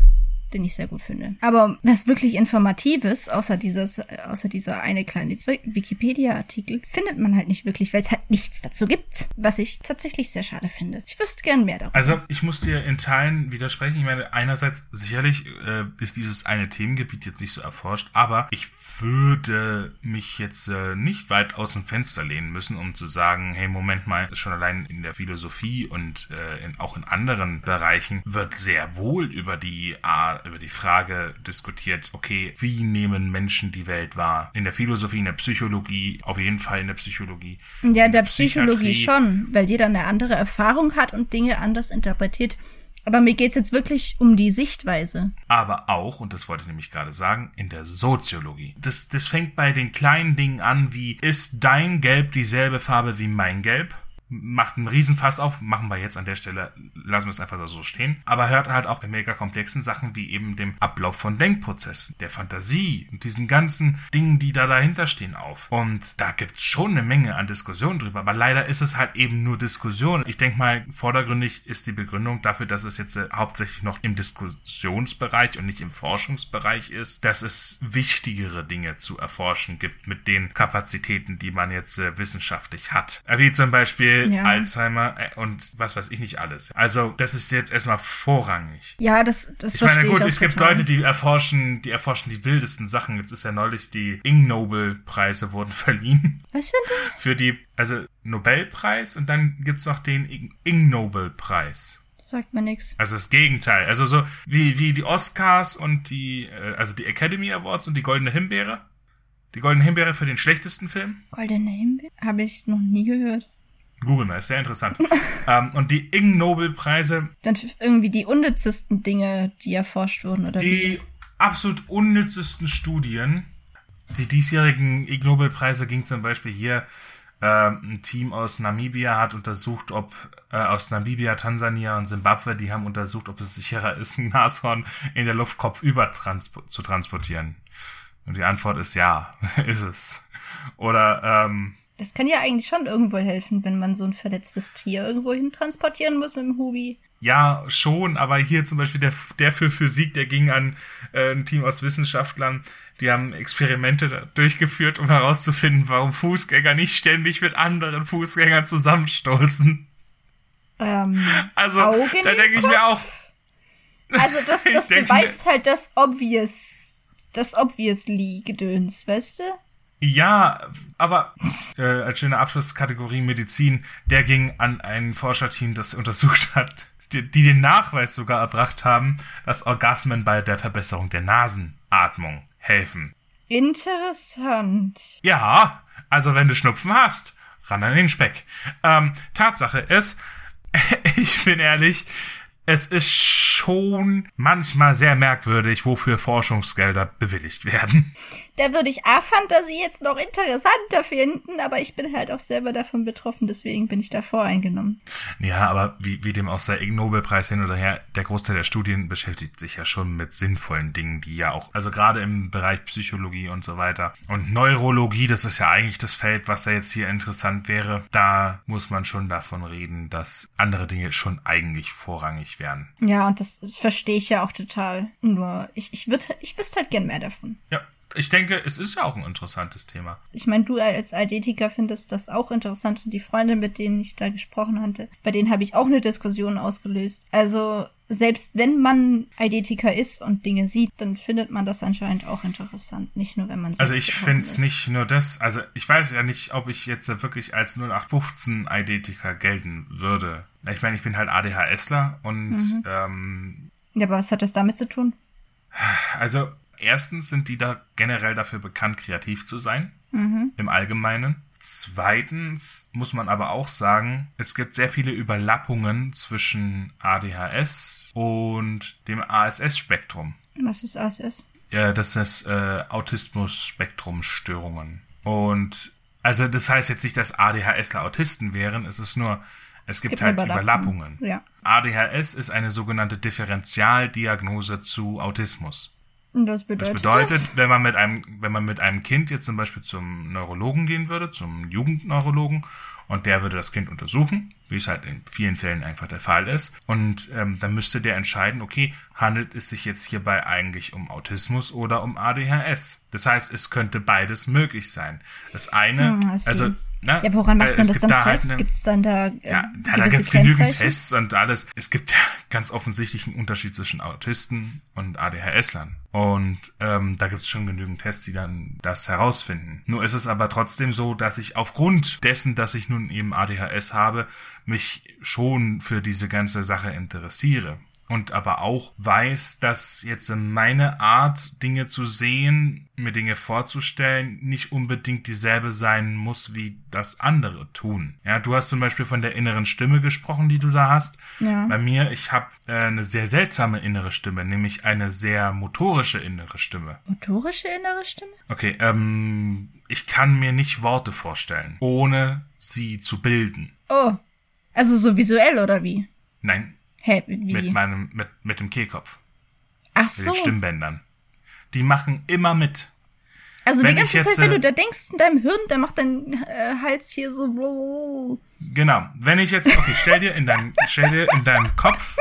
den ich sehr gut finde. Aber was wirklich Informatives, außer dieses, außer dieser eine kleine Wikipedia-Artikel, findet man halt nicht wirklich, weil es halt nichts dazu gibt, was ich tatsächlich sehr schade finde. Ich wüsste gern mehr darüber. Also ich muss dir in Teilen widersprechen. Ich meine, einerseits sicherlich äh, ist dieses eine Themengebiet jetzt nicht so erforscht, aber ich würde mich jetzt äh, nicht weit aus dem Fenster lehnen müssen, um zu sagen, hey, Moment mal, schon allein in der Philosophie und äh, in, auch in anderen Bereichen wird sehr wohl über die Art, über die Frage diskutiert, okay, wie nehmen Menschen die Welt wahr? In der Philosophie, in der Psychologie, auf jeden Fall in der Psychologie. Ja, in der der Psychologie schon, weil jeder eine andere Erfahrung hat und Dinge anders interpretiert. Aber mir geht's jetzt wirklich um die Sichtweise. aber auch, und das wollte ich nämlich gerade sagen, in der Soziologie. Das, das fängt bei den kleinen Dingen an, wie ist dein Gelb dieselbe Farbe wie mein Gelb? Macht einen Riesenfass auf, machen wir jetzt an der Stelle, lassen wir es einfach so stehen. Aber hört halt auch bei mega komplexen Sachen wie eben dem Ablauf von Denkprozessen, der Fantasie und diesen ganzen Dingen, die da dahinter stehen auf. Und da gibt's schon eine Menge an Diskussionen drüber, aber leider ist es halt eben nur Diskussion. Ich denke mal, vordergründig ist die Begründung dafür, dass es jetzt äh, hauptsächlich noch im Diskussionsbereich und nicht im Forschungsbereich ist, dass es wichtigere Dinge zu erforschen gibt mit den Kapazitäten, die man jetzt äh, wissenschaftlich hat. Wie zum Beispiel Ja. Alzheimer äh, und was weiß ich nicht alles. Also das ist jetzt erstmal vorrangig. Ja, das, das Ich meine, gut, ich es gibt total. Leute, die erforschen, die erforschen die wildesten Sachen. Jetzt ist ja neulich die Ing Nobel Preise wurden [laughs] verliehen Was für Ding? für die, also Nobelpreis und dann gibt's noch den Ing, Ing Nobel Preis. Sagt mir nix. Also das Gegenteil. Also so wie, wie die Oscars und die, äh, also die Academy Awards und die Goldene Himbeere. Die Goldene Himbeere für den schlechtesten Film. Goldene Himbeere? Habe ich noch nie gehört. Google mal, ist sehr interessant. [laughs] ähm, und die Ing Nobel Preise, Dann irgendwie die unnützesten Dinge, die erforscht wurden, oder wie? die absolut unnützesten Studien. Die diesjährigen Ig Nobelpreise ging zum Beispiel hier ähm, ein Team aus Namibia hat untersucht, ob äh, aus Namibia, Tansania und Simbabwe, die haben untersucht, ob es sicherer ist, ein Nashorn in der Luft kopfüber transpo zu transportieren. Und die Antwort ist ja, [laughs] ist es. Oder ähm, Das kann ja eigentlich schon irgendwo helfen, wenn man so ein verletztes Tier irgendwo hin transportieren muss mit dem Hubi. Ja, schon, aber hier zum Beispiel der, der für Physik, der ging an äh, ein Team aus Wissenschaftlern, die haben Experimente durchgeführt, um herauszufinden, warum Fußgänger nicht ständig mit anderen Fußgängern zusammenstoßen. Ähm, [laughs] Also, Augen da denke ich mir auch, also das, [laughs] das beweist halt das Obvious, das Obviously-Gedöns, weißt du? Ja, aber äh, als schöne Abschlusskategorie Medizin, der ging an ein Forscherteam, das untersucht hat, die, die den Nachweis sogar erbracht haben, dass Orgasmen bei der Verbesserung der Nasenatmung helfen. Interessant. Ja, also wenn du Schnupfen hast, ran an den Speck. Ähm, Tatsache ist, [laughs] ich bin ehrlich, es ist schon manchmal sehr merkwürdig, wofür Forschungsgelder bewilligt werden. Da würde ich A-Fantasie jetzt noch interessanter finden, aber ich bin halt auch selber davon betroffen, deswegen bin ich da voreingenommen. Ja, aber wie, wie dem auch sei, Ig Nobelpreis hin oder her, der Großteil der Studien beschäftigt sich ja schon mit sinnvollen Dingen, die ja auch, also gerade im Bereich Psychologie und so weiter. Und Neurologie, das ist ja eigentlich das Feld, was da jetzt hier interessant wäre. Da muss man schon davon reden, dass andere Dinge schon eigentlich vorrangig wären. Ja, und das, das verstehe ich ja auch total. Nur, ich, ich, würd, ich wüsste halt gern mehr davon. Ja, ich denke, es ist ja auch ein interessantes Thema. Ich meine, du als Eidetiker findest das auch interessant und die Freunde, mit denen ich da gesprochen hatte, bei denen habe ich auch eine Diskussion ausgelöst. Also selbst wenn man Eidetiker ist und Dinge sieht, dann findet man das anscheinend auch interessant. Nicht nur, wenn man Also ich finde es nicht nur das, also ich weiß ja nicht, ob ich jetzt wirklich als 0815 Eidetiker gelten würde. Ich meine, ich bin halt ADHSler und mhm. ähm, Ja, aber was hat das damit zu tun? Also erstens sind die da generell dafür bekannt, kreativ zu sein. Mhm. Im Allgemeinen. Zweitens muss man aber auch sagen, es gibt sehr viele Überlappungen zwischen ADHS und dem ASS-Spektrum. Was ist ASS? Ja, das ist äh, Autismus-Spektrum-Störungen. Und also das heißt jetzt nicht, dass ADHSler Autisten wären, es ist nur, es, es gibt, gibt, halt Überlappungen. Überlappungen. Ja. ADHS ist eine sogenannte Differentialdiagnose zu Autismus. Und was bedeutet das? bedeutet, das? wenn man mit einem, wenn man mit einem Kind jetzt zum Beispiel zum Neurologen gehen würde, zum Jugendneurologen, und der würde das Kind untersuchen, wie es halt in vielen Fällen einfach der Fall ist. Und ähm, dann müsste der entscheiden, okay, handelt es sich jetzt hierbei eigentlich um Autismus oder um ADHS? Das heißt, es könnte beides möglich sein. Das eine, hm, also na, ja, woran macht äh, man das dann da halt fest? Halt gibt es dann da äh, Ja, da, da gibt es genügend Tests und alles. Es gibt ja ganz offensichtlich einen Unterschied zwischen Autisten und ADHSlern. Und ähm, da gibt es schon genügend Tests, die dann das herausfinden. Nur ist es aber trotzdem so, dass ich aufgrund dessen, dass ich nun eben ADHS habe, mich schon für diese ganze Sache interessiere und aber auch weiß, dass jetzt meine Art, Dinge zu sehen, mir Dinge vorzustellen, nicht unbedingt dieselbe sein muss, wie das andere tun. Ja, du hast zum Beispiel von der inneren Stimme gesprochen, die du da hast. Ja. Bei mir, ich habe äh, eine sehr seltsame innere Stimme, nämlich eine sehr motorische innere Stimme. Motorische innere Stimme? Okay, ähm, ich kann mir nicht Worte vorstellen, ohne sie zu bilden. Oh, also so visuell oder wie? Nein, Hä, wie? Mit meinem, mit, mit dem Kehlkopf. Ach so. Mit den Stimmbändern. Die machen immer mit. Also wenn die ganze jetzt, Zeit, wenn du da denkst in deinem Hirn, dann macht dein äh, Hals hier so. Genau. Wenn ich jetzt, okay, stell dir in deinem, stell dir in deinem Kopf,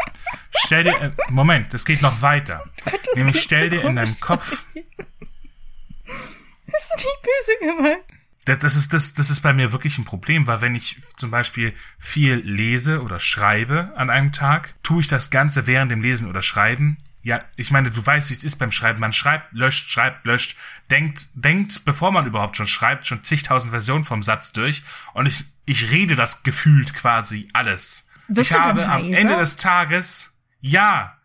stell dir, äh, Moment, das geht noch weiter. Gott, Nämlich stell so dir in deinem Kopf. [laughs] Ist nicht böse gemeint. Das, das, ist, das, das ist bei mir wirklich ein Problem, weil wenn ich zum Beispiel viel lese oder schreibe an einem Tag, tue ich das Ganze während dem Lesen oder Schreiben. Ja, ich meine, du weißt, wie es ist beim Schreiben. Man schreibt, löscht, schreibt, löscht, denkt, denkt, bevor man überhaupt schon schreibt, schon zigtausend Versionen vom Satz durch. Und ich, ich rede das gefühlt quasi alles. Bist ich du habe am Ende des Tages, ja.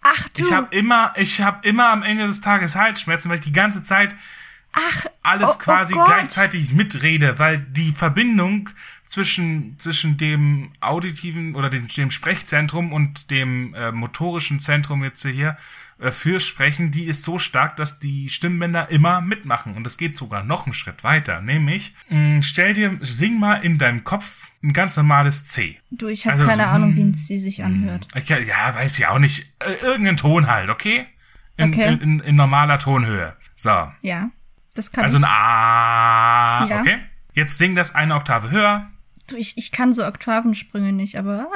Ach du. Ich habe immer, ich habe immer am Ende des Tages Halsschmerzen, weil ich die ganze Zeit Ach, alles oh, oh quasi oh gleichzeitig mitrede, weil die Verbindung zwischen zwischen dem auditiven oder dem, dem Sprechzentrum und dem äh, motorischen Zentrum jetzt hier äh, fürs Sprechen, die ist so stark, dass die Stimmbänder immer mitmachen und es geht sogar noch einen Schritt weiter, nämlich mh, mm, stell dir sing mal in deinem Kopf ein ganz normales C. Du, ich habe also, keine so, Ahnung, wie sie sich anhört. Ich, ja, weiß ich auch nicht. Äh, irgendeinen Ton halt, okay? In, okay. In, in, in normaler Tonhöhe. So. Ja. Das kann also ein A. Ja. Okay. Jetzt sing das eine Oktave höher. Du, ich, ich kann so Oktavensprünge nicht, aber.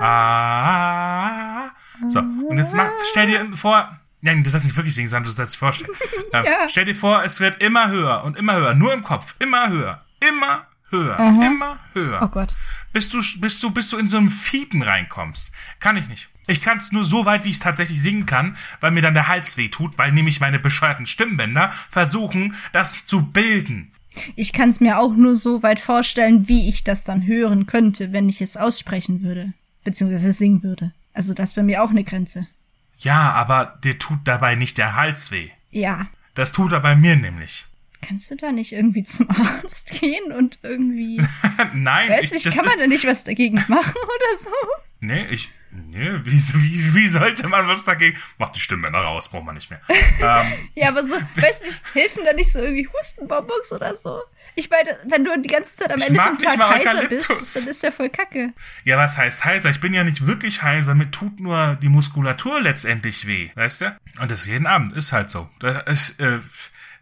Ah. So, und jetzt mal, stell dir vor, nein, du sollst nicht wirklich singen, sondern du sollst dir vorstellen. [laughs] Ähm, ja. Stell dir vor, es wird immer höher und immer höher, nur im Kopf, immer höher, immer höher, Aha. immer höher. Oh Gott. Bis du, bis du, bis du in so ein Fiepen reinkommst. Kann ich nicht. Ich kann es nur so weit, wie ich es tatsächlich singen kann, weil mir dann der Hals weh tut, weil nämlich meine bescheuerten Stimmbänder versuchen, das zu bilden. Ich kann es mir auch nur so weit vorstellen, wie ich das dann hören könnte, wenn ich es aussprechen würde, beziehungsweise singen würde. Also das wäre mir auch eine Grenze. Ja, aber dir tut dabei nicht der Hals weh. Ja. Das tut er bei mir nämlich. Kannst du da nicht irgendwie zum Arzt gehen und irgendwie. [laughs] Nein, weißt ich, kann man da nicht was dagegen machen oder so? Nee, ich, Nee, wie, wie, wie sollte man was dagegen? Mach die Stimmbänder raus, braucht man nicht mehr. [laughs] ähm, ja, aber so, [laughs] weiß nicht, helfen da nicht so irgendwie Hustenbonbons oder so? Ich meine, wenn du die ganze Zeit am Ende vom Tag heiser bist, dann ist ja voll kacke. Ja, was heißt heiser? Ich bin ja nicht wirklich heiser, mir tut nur die Muskulatur letztendlich weh, weißt du? Und das jeden Abend ist halt so. Das ist, äh,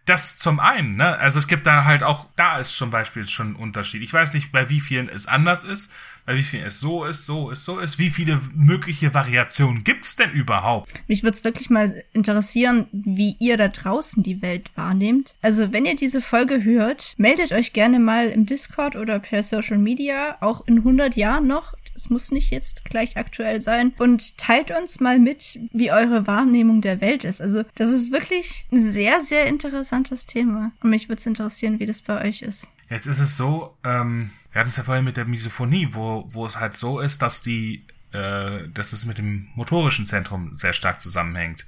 das zum einen, ne? Also es gibt da halt auch, da ist zum Beispiel schon ein Unterschied. Ich weiß nicht, bei wie vielen es anders ist, bei wie vielen es so ist, so ist, so ist. Wie viele mögliche Variationen gibt's denn überhaupt? Mich würde es wirklich mal interessieren, wie ihr da draußen die Welt wahrnehmt. Also wenn ihr diese Folge hört, meldet euch gerne mal im Discord oder per Social Media, auch in 100 Jahren noch. Es muss nicht jetzt gleich aktuell sein. Und teilt uns mal mit, wie eure Wahrnehmung der Welt ist. Also, das ist wirklich ein sehr, sehr interessantes Thema. Und mich würde es interessieren, wie das bei euch ist. Jetzt ist es so, ähm, wir hatten es ja vorhin mit der Misophonie, wo, wo es halt so ist, dass die, äh, dass es mit dem motorischen Zentrum sehr stark zusammenhängt.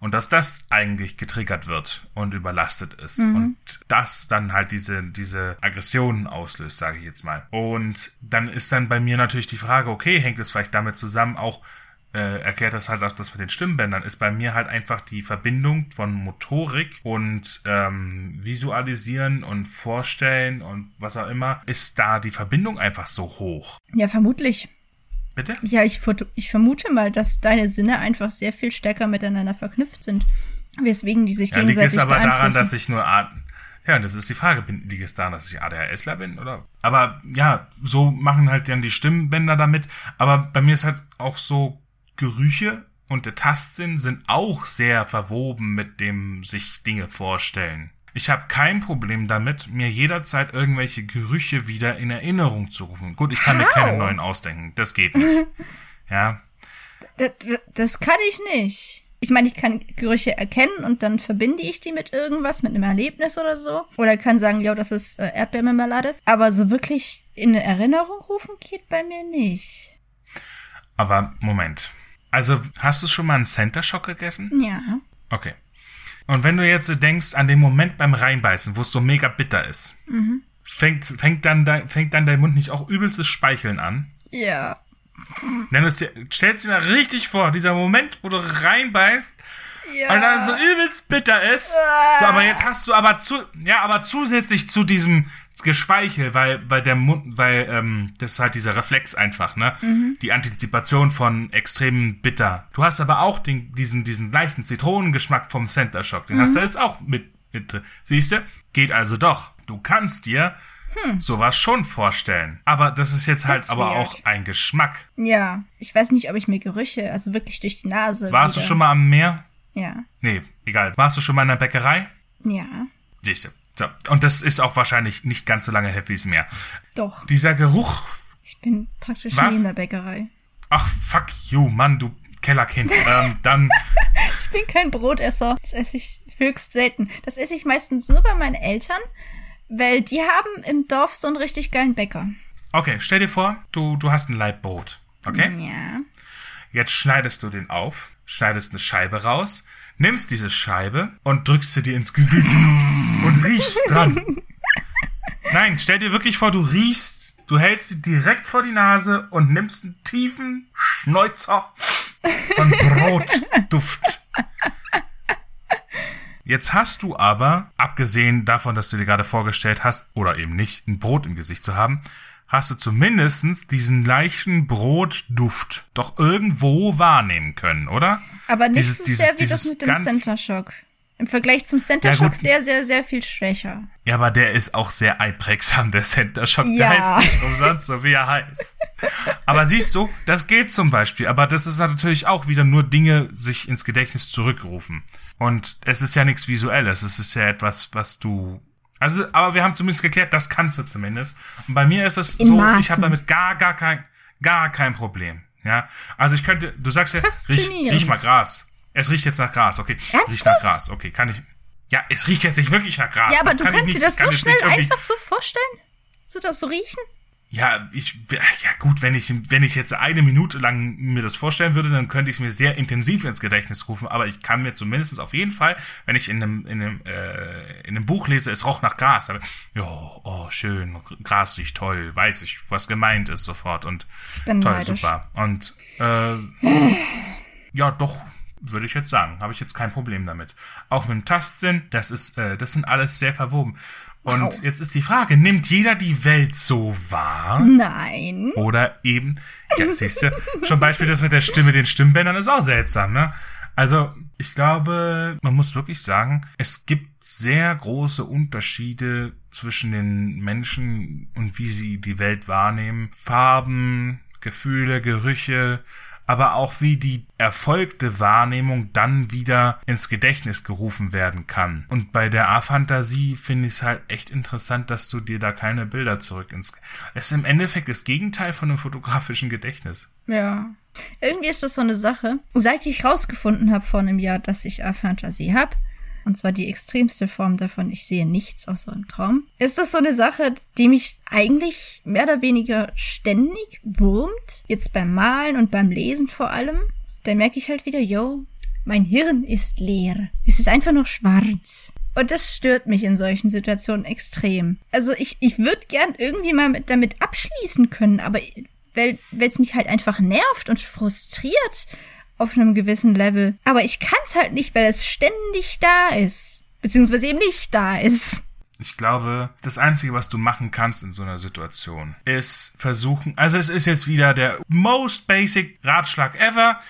Und dass das eigentlich getriggert wird und überlastet ist. Mhm. Und das dann halt diese, diese Aggressionen auslöst, sage ich jetzt mal. Und dann ist dann bei mir natürlich die Frage, okay, hängt es vielleicht damit zusammen, auch äh, erklärt das halt auch das mit den Stimmbändern, ist bei mir halt einfach die Verbindung von Motorik und ähm, Visualisieren und Vorstellen und was auch immer, ist da die Verbindung einfach so hoch. Ja, vermutlich. Bitte? Ja, ich, ich vermute mal, dass deine Sinne einfach sehr viel stärker miteinander verknüpft sind. Weswegen die sich ja, gegenseitig liegt es aber daran, dass ich nur Art ja, das ist die Frage, bin, liegt es daran, dass ich ADHSler bin, oder? Aber ja, so machen halt dann die Stimmbänder damit. Aber bei mir ist halt auch so Gerüche und der Tastsinn sind auch sehr verwoben mit dem sich Dinge vorstellen. Ich habe kein Problem damit, mir jederzeit irgendwelche Gerüche wieder in Erinnerung zu rufen. Gut, ich kann How? mir keine neuen ausdenken. Das geht nicht. [laughs] ja. Das, das kann ich nicht. Ich meine, ich kann Gerüche erkennen und dann verbinde ich die mit irgendwas, mit einem Erlebnis oder so. Oder kann sagen, ja, das ist äh, Erdbeermarmelade. Aber so wirklich in Erinnerung rufen geht bei mir nicht. Aber Moment. Also, hast du schon mal einen Center Shock gegessen? Ja. Okay. Und wenn du jetzt denkst an den Moment beim Reinbeißen, wo es so mega bitter ist, mhm. fängt, fängt, dann de, fängt dann dein Mund nicht auch übelstes Speicheln an? Ja. Nenn es dir, stellst dir mal richtig vor, dieser Moment, wo du reinbeißt ja. und dann so übelst bitter ist. So, aber jetzt hast du aber zu, ja, aber zusätzlich zu diesem Gespeichel, weil, weil der Mund, weil, ähm, das ist halt dieser Reflex einfach, ne? Mhm. Die Antizipation von extrem bitter. Du hast aber auch den, diesen, diesen leichten Zitronengeschmack vom Center Shock. Den mhm. hast du jetzt auch mit, mit drin. Siehst du? Geht also doch. Du kannst dir hm. sowas schon vorstellen. Aber das ist jetzt halt aber weird. auch ein Geschmack. Ja. Ich weiß nicht, ob ich mir Gerüche, also wirklich durch die Nase. Warst wieder. du schon mal am Meer? Ja. Nee, egal. Warst du schon mal in der Bäckerei? Ja. Siehst du. So. Und das ist auch wahrscheinlich nicht ganz so lange es mehr. Doch. Dieser Geruch. Ich bin praktisch Was? nie in der Bäckerei. Ach, fuck you, Mann, du Kellerkind. [laughs] ähm, dann. ich bin kein Brotesser. Das esse ich höchst selten. Das esse ich meistens nur bei meinen Eltern, weil die haben im Dorf so einen richtig geilen Bäcker. Okay, stell dir vor, du, du hast ein Laib Brot. Okay? Ja. Jetzt schneidest du den auf, schneidest eine Scheibe raus, nimmst diese Scheibe und drückst sie dir ins Gesicht und riechst dran. Nein, stell dir wirklich vor, du riechst, du hältst sie direkt vor die Nase und nimmst einen tiefen Schnäuzer von Brotduft. Jetzt hast du aber, abgesehen davon, dass du dir gerade vorgestellt hast, oder eben nicht, ein Brot im Gesicht zu haben, hast du zumindestens diesen leichten Brotduft doch irgendwo wahrnehmen können, oder? Aber nicht dieses, so sehr dieses, wie das mit dem Center Shock. Im Vergleich zum Center Shock ja, sehr, sehr, sehr viel schwächer. Ja, aber der ist auch sehr einprägsam, der Center Shock. Ja. Der heißt nicht umsonst so, wie er heißt. Aber siehst du, das geht zum Beispiel. Aber das ist natürlich auch wieder nur Dinge sich ins Gedächtnis zurückrufen. Und es ist ja nichts Visuelles. Es ist ja etwas, was du also, aber wir haben zumindest geklärt, das kannst du zumindest. Und bei mir ist es In so, Maßen. ich habe damit gar, gar kein, gar kein Problem. Ja, also ich könnte, du sagst ja, riech, riech mal Gras. Es riecht jetzt nach Gras, okay. Ernsthaft? Riecht nach Gras, okay, kann ich. Ja, es riecht jetzt nicht wirklich nach Gras. Ja, aber das du kannst dir das so schnell einfach so vorstellen? So das so riechen? Ja, ich, ja gut, wenn ich, wenn ich jetzt eine Minute lang mir das vorstellen würde, dann könnte ich es mir sehr intensiv ins Gedächtnis rufen, aber ich kann mir zumindest auf jeden Fall, wenn ich in einem, in einem, äh, in einem Buch lese, es roch nach Gras, dann, ja, oh, schön, Gras riecht toll, weiß ich, was gemeint ist sofort und toll, neidisch. super. Und, äh, ja, doch, würde ich jetzt sagen, habe ich jetzt kein Problem damit. Auch mit dem Tastsinn, das ist, äh, das sind alles sehr verwoben. Und wow. jetzt ist die Frage, nimmt jeder die Welt so wahr? Nein. Oder eben, ja, siehst du, schon Beispiel das mit der Stimme, den Stimmbändern ist auch seltsam, ne? Also, Ich glaube, man muss wirklich sagen, es gibt sehr große Unterschiede zwischen den Menschen und wie sie die Welt wahrnehmen. Farben, Gefühle, Gerüche, aber auch wie die erfolgte Wahrnehmung dann wieder ins Gedächtnis gerufen werden kann. Und bei der A-Fantasie finde ich es halt echt interessant, dass du dir da keine Bilder zurück ins... Es ist im Endeffekt das Gegenteil von einem fotografischen Gedächtnis. Ja. Irgendwie ist das so eine Sache. Seit ich rausgefunden habe vor einem Jahr, dass ich A-Fantasie habe, und zwar die extremste Form davon, ich sehe nichts außer im Traum, ist das so eine Sache, die mich eigentlich mehr oder weniger ständig wurmt, jetzt beim Malen und beim Lesen vor allem. Da merke ich halt wieder, yo, mein Hirn ist leer. Es ist einfach nur schwarz. Und das stört mich in solchen Situationen extrem. Also ich, ich würde gern irgendwie mal mit, damit abschließen können, aber weil es mich halt einfach nervt und frustriert auf einem gewissen Level. Aber ich kann's halt nicht, weil es ständig da ist. Beziehungsweise eben nicht da ist. Ich glaube, das Einzige, was du machen kannst in so einer Situation, ist versuchen, also es ist jetzt wieder der most basic Ratschlag ever,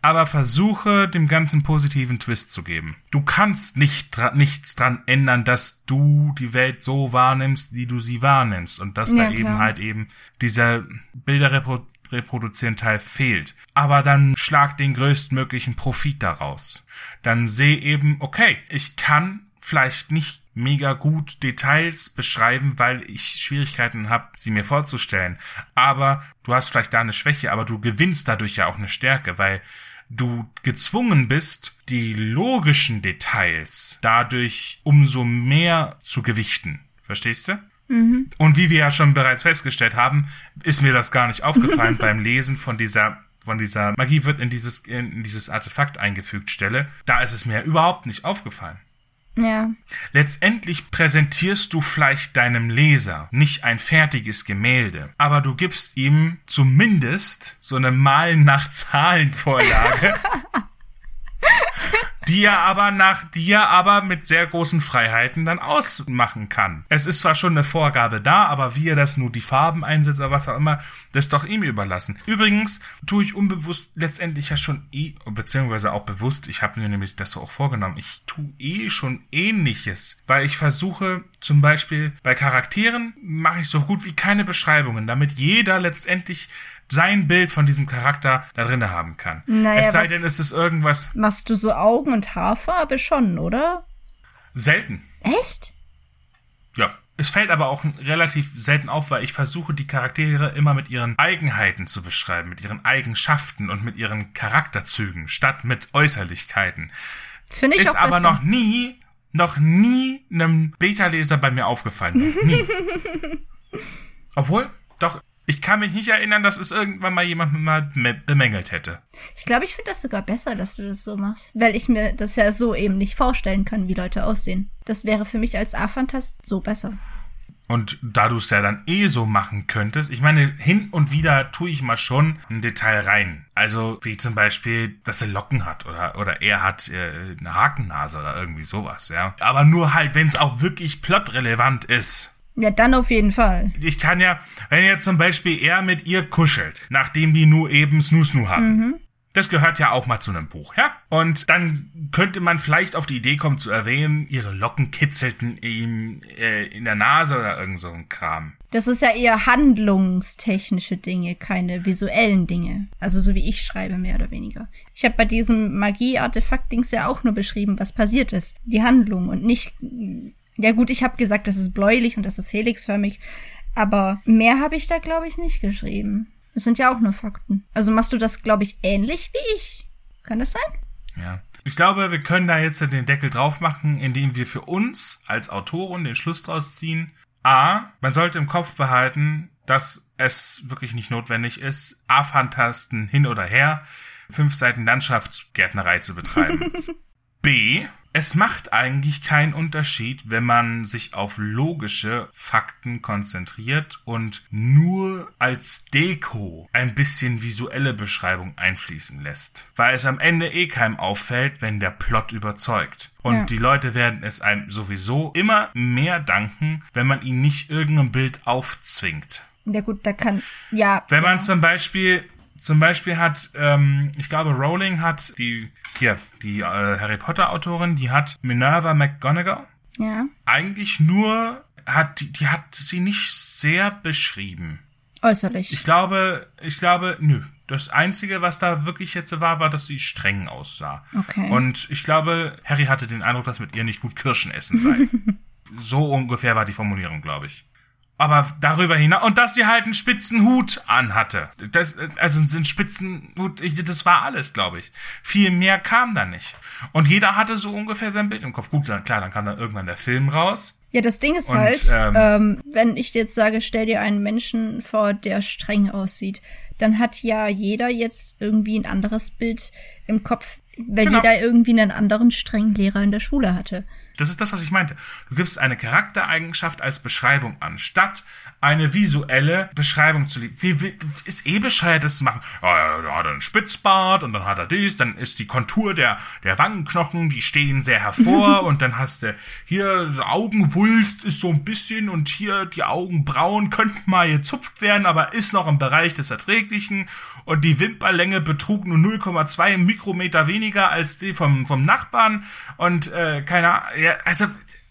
aber versuche dem ganzen positiven Twist zu geben. Du kannst nicht nichts dran ändern, dass du die Welt so wahrnimmst, wie du sie wahrnimmst und dass ja, da klar. eben halt eben dieser Bilderrepro reproduzieren Teil fehlt. Aber dann schlag den größtmöglichen Profit daraus. Dann seh eben, okay, ich kann vielleicht nicht mega gut Details beschreiben, weil ich Schwierigkeiten habe, sie mir vorzustellen. Aber du hast vielleicht da eine Schwäche, aber du gewinnst dadurch ja auch eine Stärke, weil du gezwungen bist, die logischen Details dadurch umso mehr zu gewichten. Verstehst du? Mhm. Und wie wir ja schon bereits festgestellt haben, ist mir das gar nicht aufgefallen [laughs] beim Lesen von dieser von dieser Magie wird in dieses in dieses Artefakt eingefügt Stelle. Da ist es mir überhaupt nicht aufgefallen. Ja. Letztendlich präsentierst du vielleicht deinem Leser nicht ein fertiges Gemälde, aber du gibst ihm zumindest so eine Malen nach Zahlen Vorlage. [laughs] [laughs] die er aber nach, die er aber mit sehr großen Freiheiten dann ausmachen kann. Es ist zwar schon eine Vorgabe da, aber wie er das nur die Farben einsetzt oder was auch immer, das ist doch ihm überlassen. Übrigens tue ich unbewusst letztendlich ja schon eh, beziehungsweise auch bewusst, ich habe mir nämlich das so auch vorgenommen, ich tue eh schon ähnliches, weil ich versuche zum Beispiel bei Charakteren mache ich so gut wie keine Beschreibungen, damit jeder letztendlich sein Bild von diesem Charakter da drin haben kann. Naja, es sei denn, es ist irgendwas. Machst du so Augen- und Haarfarbe schon, oder? Selten. Echt? Ja. Es fällt aber auch relativ selten auf, weil ich versuche, die Charaktere immer mit ihren Eigenheiten zu beschreiben, mit ihren Eigenschaften und mit ihren Charakterzügen, statt mit Äußerlichkeiten. Finde ich Ist auch aber besser. noch nie, noch nie einem Beta-Leser bei mir aufgefallen. Nie. [laughs] Obwohl, doch, ich kann mich nicht erinnern, dass es irgendwann mal jemand mal bemängelt hätte. Ich glaube, ich finde das sogar besser, dass du das so machst. Weil ich mir das ja so eben nicht vorstellen kann, wie Leute aussehen. Das wäre für mich als A-Fantast so besser. Und da du es ja dann eh so machen könntest, ich meine, hin und wieder tue ich mal schon ein Detail rein. Also wie zum Beispiel, dass er Locken hat oder, oder er hat äh, eine Hakennase oder irgendwie sowas, ja. Aber nur halt, wenn es auch wirklich plotrelevant ist. Ja, dann auf jeden Fall. Ich kann ja, wenn jetzt zum Beispiel er mit ihr kuschelt, nachdem die nur eben Snoo-Snoo hat. Mhm. Das gehört ja auch mal zu einem Buch, ja? Und dann könnte man vielleicht auf die Idee kommen zu erwähnen, ihre Locken kitzelten ihm äh, in der Nase oder irgend so ein Kram. Das ist ja eher handlungstechnische Dinge, keine visuellen Dinge. Also so wie ich schreibe, mehr oder weniger. Ich habe bei diesem Magie-Artefakt-Dings ja auch nur beschrieben, was passiert ist. Die Handlung und nicht ja gut, ich habe gesagt, das ist bläulich und das ist helixförmig, aber mehr habe ich da, glaube ich, nicht geschrieben. Das sind ja auch nur Fakten. Also machst du das, glaube ich, ähnlich wie ich. Kann das sein? Ja. Ich glaube, wir können da jetzt den Deckel drauf machen, indem wir für uns als Autoren den Schluss draus ziehen. A, man sollte im Kopf behalten, dass es wirklich nicht notwendig ist, A-Fantasten hin oder her, fünf Seiten Landschaftsgärtnerei zu betreiben. [laughs] B, es macht eigentlich keinen Unterschied, wenn man sich auf logische Fakten konzentriert und nur als Deko ein bisschen visuelle Beschreibung einfließen lässt. Weil es am Ende eh keinem auffällt, wenn der Plot überzeugt. Und ja. die Leute werden es einem sowieso immer mehr danken, wenn man ihnen nicht irgendein Bild aufzwingt. Ja gut, da kann, ja. Wenn ja. man zum Beispiel Zum Beispiel hat, ähm, ich glaube, Rowling hat die, hier, die äh, Harry Potter Autorin, die hat Minerva McGonagall Ja. eigentlich nur, hat, die, die hat sie nicht sehr beschrieben. Äußerlich. Ich glaube, ich glaube, nö. Das Einzige, was da wirklich jetzt war, war, dass sie streng aussah. Okay. Und ich glaube, Harry hatte den Eindruck, dass mit ihr nicht gut Kirschen essen sei. [laughs] so ungefähr war die Formulierung, glaube ich. Aber darüber hinaus, und dass sie halt einen spitzen Hut anhatte. Das, also einen spitzen Hut, das war alles, glaube ich. Viel mehr kam da nicht. Und jeder hatte so ungefähr sein Bild im Kopf. Gut, dann, klar, dann kam dann irgendwann der Film raus. Ja, das Ding ist Und, halt, ähm, ähm, wenn ich jetzt sage, stell dir einen Menschen vor, der streng aussieht, dann hat ja jeder jetzt irgendwie ein anderes Bild im Kopf, weil Genau. jeder irgendwie einen anderen strengen Lehrer in der Schule hatte. Das ist das, was ich meinte. Du gibst eine Charaktereigenschaft als Beschreibung an, statt eine visuelle Beschreibung zu liefern. Wie, wie, ist eh bescheuert, das zu machen. Ja, da hat er einen Spitzbart und dann hat er dies, dann ist die Kontur der, der Wangenknochen, die stehen sehr hervor [laughs] und dann hast du hier Augenwulst ist so ein bisschen und hier die Augenbrauen könnten mal gezupft werden, aber ist noch im Bereich des Erträglichen und die Wimperlänge betrug nur 0,2 Mikrometer weniger als die vom, vom Nachbarn und äh, keine Ahnung, ja, also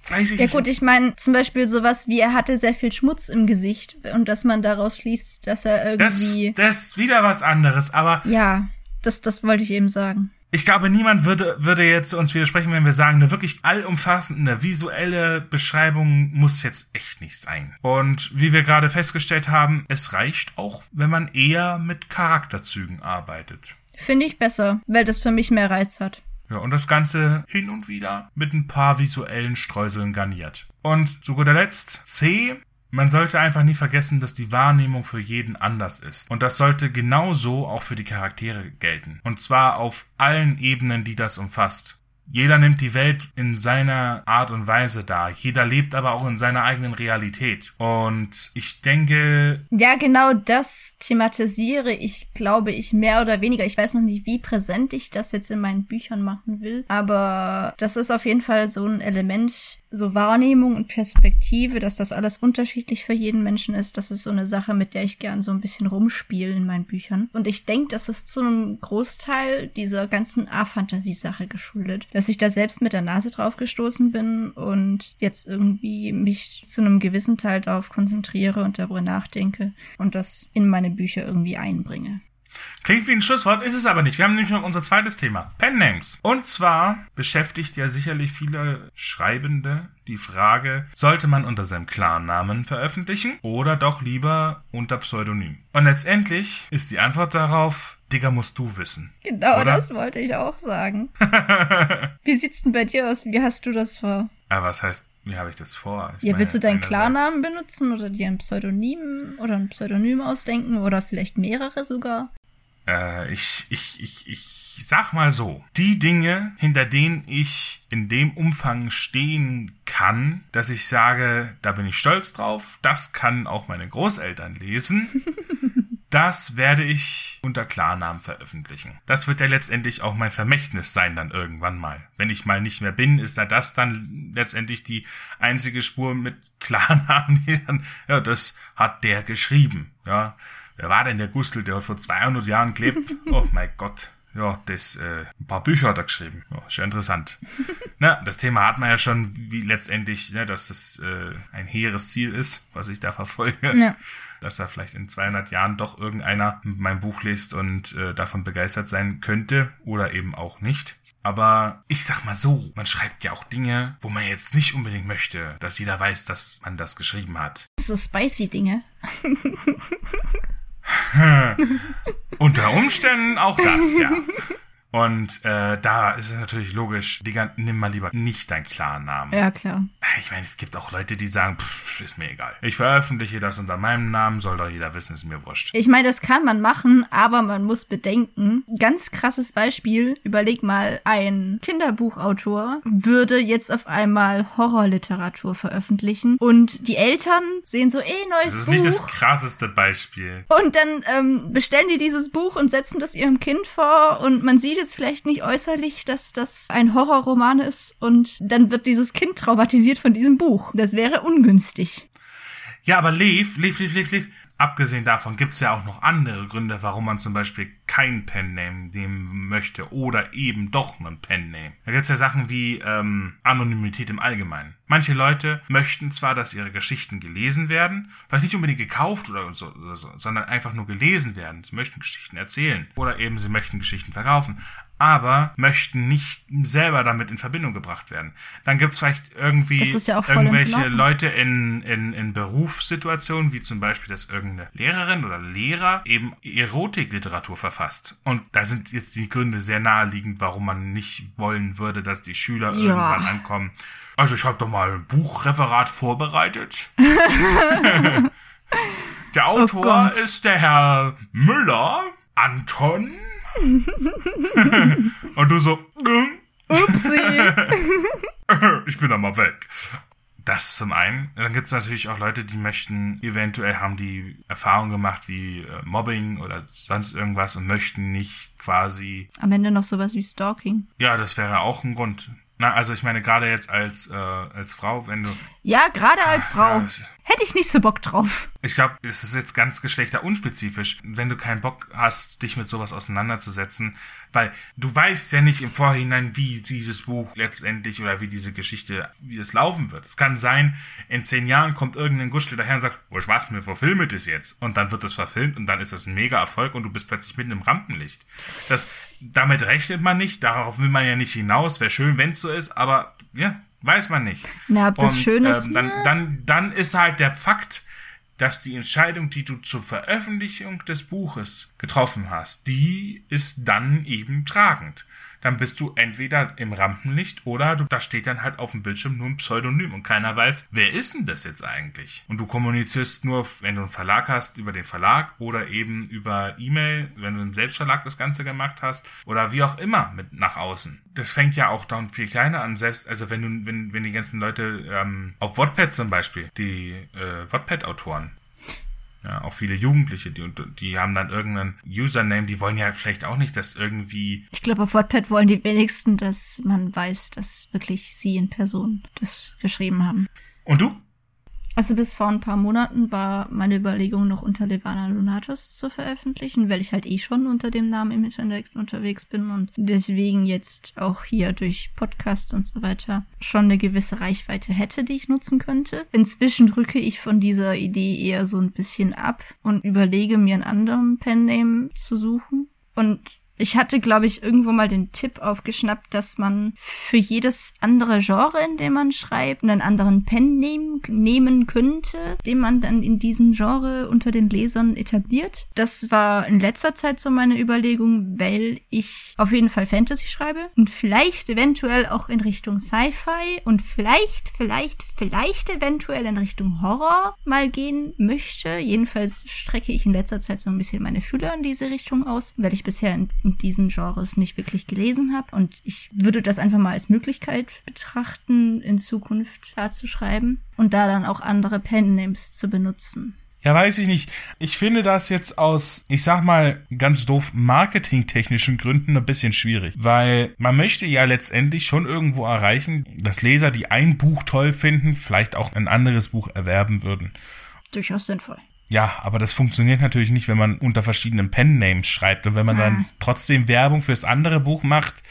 weiß ich Ja nicht. gut, ich meine zum Beispiel sowas wie, er hatte sehr viel Schmutz im Gesicht und dass man daraus schließt, dass er das, irgendwie... das ist wieder was anderes, aber ja, das, das wollte ich eben sagen. ich glaube, niemand würde, würde jetzt uns widersprechen, wenn wir sagen, eine wirklich allumfassende visuelle Beschreibung muss jetzt echt nicht sein. Und wie wir gerade festgestellt haben, es reicht auch, wenn man eher mit Charakterzügen arbeitet. Finde ich besser, weil das für mich mehr Reiz hat. Ja, und das Ganze hin und wieder mit ein paar visuellen Streuseln garniert. Und zu guter Letzt C. Man sollte einfach nie vergessen, dass die Wahrnehmung für jeden anders ist. Und das sollte genauso auch für die Charaktere gelten. Und zwar auf allen Ebenen, die das umfasst. Jeder nimmt die Welt in seiner Art und Weise dar. Jeder lebt aber auch in seiner eigenen Realität. Und ich denke, Ja, genau das thematisiere ich, glaube ich, mehr oder weniger. Ich weiß noch nicht, wie präsent ich das jetzt in meinen Büchern machen will, aber das ist auf jeden Fall so ein Element, so Wahrnehmung und Perspektive, dass das alles unterschiedlich für jeden Menschen ist. Das ist so eine Sache, mit der ich gern so ein bisschen rumspiele in meinen Büchern. Und ich denke, das ist zu einem Großteil dieser ganzen A-Fantasie-Sache geschuldet, dass ich da selbst mit der Nase drauf gestoßen bin und jetzt irgendwie mich zu einem gewissen Teil darauf konzentriere und darüber nachdenke und das in meine Bücher irgendwie einbringe. Klingt wie ein Schlusswort, ist es aber nicht. Wir haben nämlich noch unser zweites Thema. Pennames. Und zwar beschäftigt ja sicherlich viele Schreibende die Frage, sollte man unter seinem Klarnamen veröffentlichen oder doch lieber unter Pseudonym? Und letztendlich ist die Antwort darauf, Digga, musst du wissen. Genau Oder? das wollte ich auch sagen. [laughs] Wie sieht's denn bei dir aus? Wie hast du das vor? Aber was heißt, wie habe ich das vor? Ich Ja, willst du deinen Klarnamen benutzen oder dir ein Pseudonym oder ein Pseudonym ausdenken oder vielleicht mehrere sogar? Äh, ich, ich, ich, ich sag mal so. Die Dinge, hinter denen ich in dem Umfang stehen kann, dass ich sage, da bin ich stolz drauf, das kann auch meine Großeltern lesen. [laughs] Das werde ich unter Klarnamen veröffentlichen. Das wird ja letztendlich auch mein Vermächtnis sein dann irgendwann mal. Wenn ich mal nicht mehr bin, ist da das dann letztendlich die einzige Spur mit [laughs] Klarnamen, die dann, ja, das hat der geschrieben, ja. Wer war denn der Gustl, der hat vor 200 Jahren gelebt? [laughs] Oh mein Gott. Ja, das, äh, ein paar Bücher hat er geschrieben. Ja, ist ja interessant. [laughs] Na, das Thema hat man ja schon, wie letztendlich, ne, dass das äh, ein hehres Ziel ist, was ich da verfolge. Ja. Dass da vielleicht in 200 Jahren doch irgendeiner mein Buch liest und äh, davon begeistert sein könnte oder eben auch nicht. Aber ich sag mal so, man schreibt ja auch Dinge, wo man jetzt nicht unbedingt möchte, dass jeder weiß, dass man das geschrieben hat. So spicy Dinge. [laughs] [laughs] Unter Umständen auch das, ja. Und äh, da ist es natürlich logisch, Digga, nimm mal lieber nicht deinen klaren Namen. Ja, klar. Ich meine, es gibt auch Leute, die sagen, pff, ist mir egal. Ich veröffentliche das unter meinem Namen, soll doch jeder wissen, ist mir wurscht. Ich meine, das kann man machen, aber man muss bedenken, ganz krasses Beispiel, überleg mal, ein Kinderbuchautor würde jetzt auf einmal Horrorliteratur veröffentlichen und die Eltern sehen so, eh, neues Das ist Buch. nicht das krasseste Beispiel. Und dann ähm, bestellen die dieses Buch und setzen das ihrem Kind vor und man sieht jetzt vielleicht nicht äußerlich, dass das ein Horrorroman ist und dann wird dieses Kind traumatisiert von diesem Buch. Das wäre ungünstig. Ja, aber Lev, Lev, Lev, Lev, Lev. abgesehen davon gibt's ja auch noch andere Gründe, warum man zum Beispiel kein Pen-Name nehmen möchte oder eben doch einen Pen-Name. Da gibt's ja Sachen wie ähm, Anonymität im Allgemeinen. Manche Leute möchten zwar, dass ihre Geschichten gelesen werden, vielleicht nicht unbedingt gekauft oder so, oder so sondern einfach nur gelesen werden. Sie möchten Geschichten erzählen oder eben sie möchten Geschichten verkaufen aber möchten nicht selber damit in Verbindung gebracht werden. Dann gibt's vielleicht irgendwie ja irgendwelche Leute in, in, in Berufssituationen, wie zum Beispiel, dass irgendeine Lehrerin oder Lehrer eben Erotikliteratur verfasst. Und da sind jetzt die Gründe sehr naheliegend, warum man nicht wollen würde, dass die Schüler ja. irgendwann ankommen. Also ich habe doch mal ein Buchreferat vorbereitet. [laughs] der Autor oh ist der Herr Müller, Anton [laughs] Und du so, Upsi. [laughs] ich bin da mal weg. Das zum einen. Dann gibt es natürlich auch Leute, die möchten, eventuell haben die Erfahrung gemacht wie äh, Mobbing oder sonst irgendwas und möchten nicht quasi. Am Ende noch sowas wie Stalking. Ja, das wäre auch ein Grund. Na, also ich meine, gerade jetzt als, äh, als Frau, wenn du. Ja, gerade als Frau. Ja, Hätte ich nicht so Bock drauf. Ich glaube, es ist jetzt ganz geschlechterunspezifisch, wenn du keinen Bock hast, dich mit sowas auseinanderzusetzen, weil du weißt ja nicht im Vorhinein, wie dieses Buch letztendlich oder wie diese Geschichte, wie es laufen wird. Es kann sein, in zehn Jahren kommt irgendein Guschel daher und sagt, wo was mir verfilmt ist jetzt. Und dann wird das verfilmt und dann ist das ein mega Erfolg und du bist plötzlich mitten im Rampenlicht. Das, damit rechnet man nicht, darauf will man ja nicht hinaus. Wäre schön, wenn es so ist, aber ja, Weiß man nicht. Na, ob das und, schön ist. Ähm, dann, dann, dann ist halt der Fakt, dass die Entscheidung, die du zur Veröffentlichung des Buches getroffen hast, die ist dann eben tragend dann bist du entweder im Rampenlicht oder du, da steht dann halt auf dem Bildschirm nur ein Pseudonym und keiner weiß, wer ist denn das jetzt eigentlich? Und du kommunizierst nur, wenn du einen Verlag hast, über den Verlag oder eben über E-Mail, wenn du einen Selbstverlag das Ganze gemacht hast oder wie auch immer mit nach außen. Das fängt ja auch dann viel kleiner an, selbst, also wenn du, wenn, wenn die ganzen Leute ähm, auf Wattpad zum Beispiel, die äh, Wattpad-Autoren, ja, auch viele Jugendliche, die, die haben dann irgendeinen Username, die wollen ja vielleicht auch nicht, dass irgendwie. Ich glaube, auf WordPad wollen die wenigsten, dass man weiß, dass wirklich sie in Person das geschrieben haben. Und du? Also bis vor ein paar Monaten war meine Überlegung noch unter Levana Lunatus zu veröffentlichen, weil ich halt eh schon unter dem Namen im Internet unterwegs bin und deswegen jetzt auch hier durch Podcasts und so weiter schon eine gewisse Reichweite hätte, die ich nutzen könnte. Inzwischen rücke ich von dieser Idee eher so ein bisschen ab und überlege mir einen anderen Pen-Name zu suchen. Und ich hatte, glaube ich, irgendwo mal den Tipp aufgeschnappt, dass man für jedes andere Genre, in dem man schreibt, einen anderen Pen nehmen, nehmen könnte, den man dann in diesem Genre unter den Lesern etabliert. Das war in letzter Zeit so meine Überlegung, weil ich auf jeden Fall Fantasy schreibe und vielleicht eventuell auch in Richtung Sci-Fi und vielleicht, vielleicht, vielleicht eventuell in Richtung Horror mal gehen möchte. Jedenfalls strecke ich in letzter Zeit so ein bisschen meine Fühler in diese Richtung aus, weil ich bisher in in diesen Genres nicht wirklich gelesen habe. Und ich würde das einfach mal als Möglichkeit betrachten, in Zukunft da zu schreiben und da dann auch andere Pen-Names zu benutzen. Ja, weiß ich nicht. Ich finde das jetzt aus, ich sag mal, ganz doof marketingtechnischen Gründen ein bisschen schwierig. Weil man möchte ja letztendlich schon irgendwo erreichen, dass Leser, die ein Buch toll finden, vielleicht auch ein anderes Buch erwerben würden. Durchaus sinnvoll. Ja, aber das funktioniert natürlich nicht, wenn man unter verschiedenen Pen-Names schreibt. Und wenn man ah. dann trotzdem Werbung fürs andere Buch macht,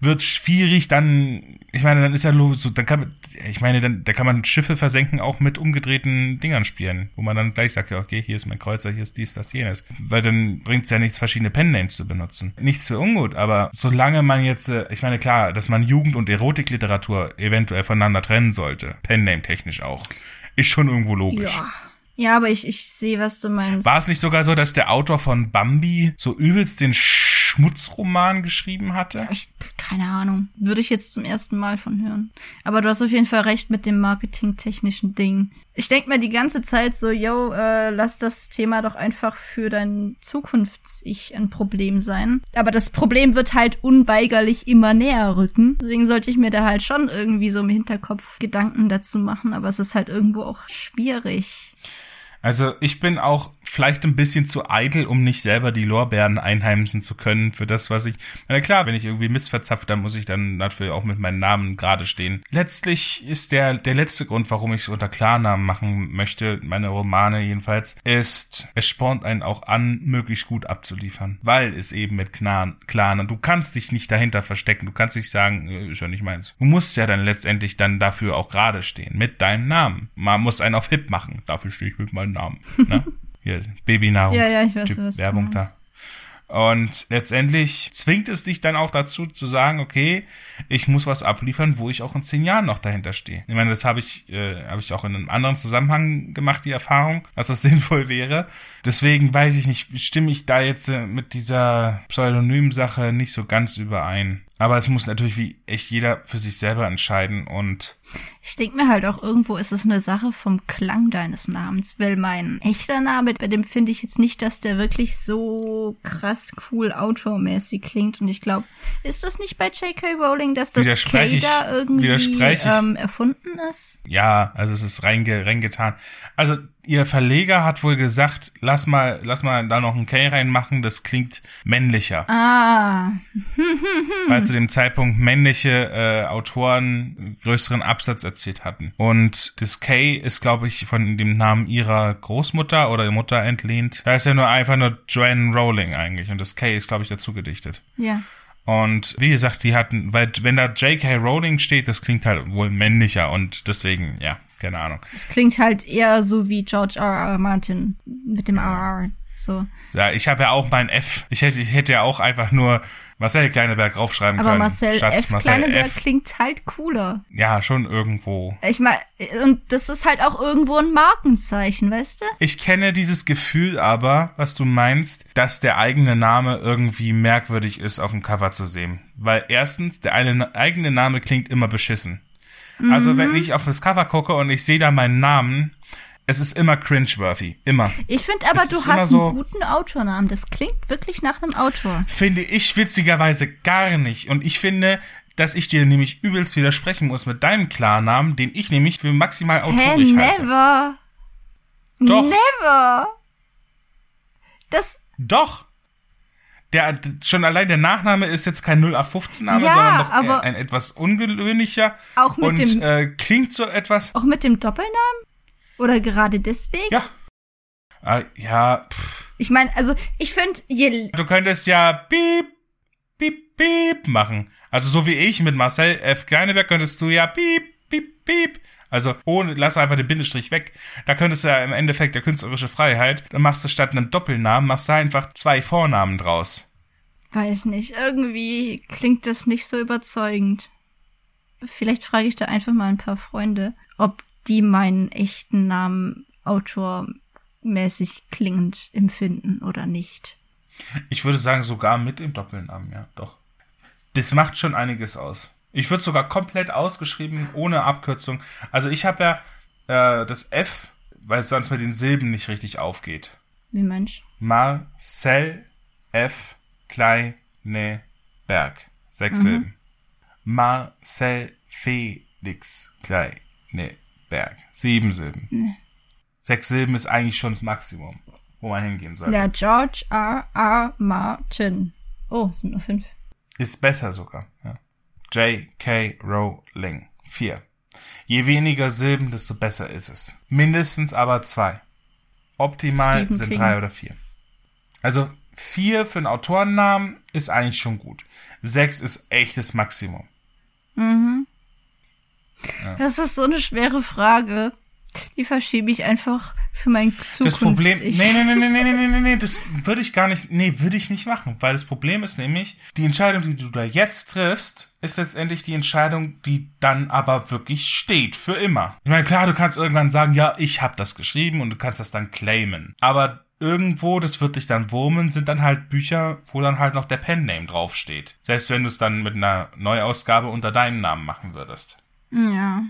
wird schwierig, dann, ich meine, dann ist ja so, dann kann man, ich meine, dann, da kann man Schiffe versenken auch mit umgedrehten Dingern spielen, wo man dann gleich sagt, ja, okay, hier ist mein Kreuzer, hier ist dies, das, jenes. Weil dann bringt's ja nichts, verschiedene Pen-Names zu benutzen. Nichts für ungut, aber solange man jetzt, äh, ich meine, klar, dass man Jugend- und Erotikliteratur eventuell voneinander trennen sollte, Pen-Name technisch auch, ist schon irgendwo logisch. Ja. Ja, aber ich, ich sehe, was du meinst. War es nicht sogar so, dass der Autor von Bambi so übelst den Schmutzroman geschrieben hatte? Ich, keine Ahnung. Würde ich jetzt zum ersten Mal von hören. Aber du hast auf jeden Fall recht mit dem marketingtechnischen Ding. Ich denk mir die ganze Zeit so, yo, äh, lass das Thema doch einfach für dein Zukunfts-Ich ein Problem sein. Aber das Problem wird halt unweigerlich immer näher rücken. Deswegen sollte ich mir da halt schon irgendwie so im Hinterkopf Gedanken dazu machen. Aber es ist halt irgendwo auch schwierig. Also ich bin auch vielleicht ein bisschen zu eitel, um nicht selber die Lorbeeren einheimsen zu können für das, was ich. Na klar, wenn ich irgendwie missverzapft, dann muss ich dann dafür auch mit meinem Namen gerade stehen. Letztlich ist der der letzte Grund, warum ich es unter Klarnamen machen möchte, meine Romane jedenfalls, ist, es spornt einen auch an, möglichst gut abzuliefern, weil es eben mit Klarnamen. Du kannst dich nicht dahinter verstecken. Du kannst nicht sagen, äh, ist ja nicht meins. Du musst ja dann letztendlich dann dafür auch gerade stehen mit deinem Namen. Man muss einen auf Hip machen. Dafür stehe ich mit meinem Namen. Ne? [laughs] Hier, Babynahrung. Ja, ja, ich weiß, typ was Werbung da. meinst. Und letztendlich zwingt es dich dann auch dazu zu sagen, okay, ich muss was abliefern, wo ich auch in zehn Jahren noch dahinter stehe. Ich meine, das habe ich, äh, habe ich auch in einem anderen Zusammenhang gemacht, die Erfahrung, dass das [laughs] sinnvoll wäre. Deswegen weiß ich nicht, stimme ich da jetzt äh, mit dieser Pseudonym-Sache nicht so ganz überein. Aber es muss natürlich wie echt jeder für sich selber entscheiden und Ich denke mir halt auch irgendwo ist es eine Sache vom Klang deines Namens, weil mein echter Name, bei dem finde ich jetzt nicht, dass der wirklich so krass cool autormäßig klingt. Und ich glaube, ist das nicht bei J.K. Rowling, dass das K da irgendwie ähm, erfunden ist? Ja, also es ist reinge, reingetan. Also ihr Verleger hat wohl gesagt, lass mal, lass mal da noch ein K reinmachen, das klingt männlicher. Ah, [laughs] Weil zu dem Zeitpunkt männliche äh, Autoren größeren Absatz erzielt hatten. Und das K ist, glaube ich, von dem Namen ihrer Großmutter oder Mutter entlehnt. Da ist ja nur einfach nur Joanne Rowling eigentlich. Und das K ist, glaube ich, dazu gedichtet. ja. Und wie gesagt, die hatten, weil wenn da J.K. Rowling steht, das klingt halt wohl männlicher und deswegen, ja, keine Ahnung. Es klingt halt eher so wie George R. R. Martin mit dem RR. So. Ja, ich habe ja auch mein F. Ich hätte, ich hätte ja auch einfach nur Marcel Kleineberg raufschreiben Aber können. Marcel statt F. Marcel Kleineberg F. klingt halt cooler. Ja, schon irgendwo. Ich meine, und das ist halt auch irgendwo ein Markenzeichen, weißt du? Ich kenne dieses Gefühl aber, was du meinst, dass der eigene Name irgendwie merkwürdig ist, auf dem Cover zu sehen. Weil erstens, der eigene Name klingt immer beschissen. Also wenn ich auf das Cover gucke und ich sehe da meinen Namen, es ist immer cringeworthy. Immer. Ich finde aber, Es du hast so- einen guten Autornamen. Das klingt wirklich nach einem Autor. Finde ich witzigerweise gar nicht. Und ich finde, dass ich dir nämlich übelst widersprechen muss mit deinem Klarnamen, den ich nämlich für maximal Hä, autorisch halte. never. Doch. Never. Das, Doch. Der, schon allein der Nachname ist jetzt kein 0815-Name, Ja, sondern doch aber- ein, etwas ungewöhnlicher Auch mit und dem- äh, klingt so etwas. auch mit dem Doppelnamen? Oder gerade deswegen? Ja. Ah, ja, pff. Ich meine, also, ich finde, je, du könntest ja piep, piep, piep machen. Also so wie ich mit Marcel F. Kleineberg könntest du ja piep, piep, piep. Also ohne, lass einfach den Bindestrich weg. Da könntest du ja im Endeffekt der künstlerische Freiheit, dann machst du statt einem Doppelnamen, machst du einfach zwei Vornamen draus. weiß nicht, irgendwie klingt das nicht so überzeugend. Vielleicht frage ich da einfach mal ein paar Freunde, ob die meinen echten Namen autormäßig klingend empfinden oder nicht. Ich würde sagen, sogar mit dem Doppelnamen, ja, doch. Das macht schon einiges aus. Ich würde sogar komplett ausgeschrieben, ohne Abkürzung. Also ich habe ja äh, das F, weil es sonst mit den Silben nicht richtig aufgeht. Wie Mensch. Marcel F. Kleineberg. Sechs Silben. Marcel Felix Kleineberg. Sieben Silben. Sechs Silben ist eigentlich schon das Maximum, wo man hingehen sollte. Ja, George R. R. Martin. Oh, es sind nur fünf. Ist besser sogar. Ja. J.K. Rowling. Vier. Je weniger Silben, desto besser ist es. Mindestens aber zwei. Optimal Stephen sind King. drei oder vier. Also vier für einen Autorennamen ist eigentlich schon gut. Sechs ist echtes Maximum. Das ist so eine schwere Frage. Die verschiebe ich einfach für mein Zukunft. Das Problem, nee, nee, nee, nee, nee, nee, nee, nee, nee, das würde ich gar nicht, nee, würde ich nicht machen, weil das Problem ist nämlich, die Entscheidung, die du da jetzt triffst, ist letztendlich die Entscheidung, die dann aber wirklich steht, für immer. Ich meine, klar, du kannst irgendwann sagen, ja, ich habe das geschrieben und du kannst das dann claimen, aber irgendwo, das wird dich dann wurmen, sind dann halt Bücher, wo dann halt noch der Pen-Name draufsteht. Selbst wenn du es dann mit einer Neuausgabe unter deinen Namen machen würdest. Ja.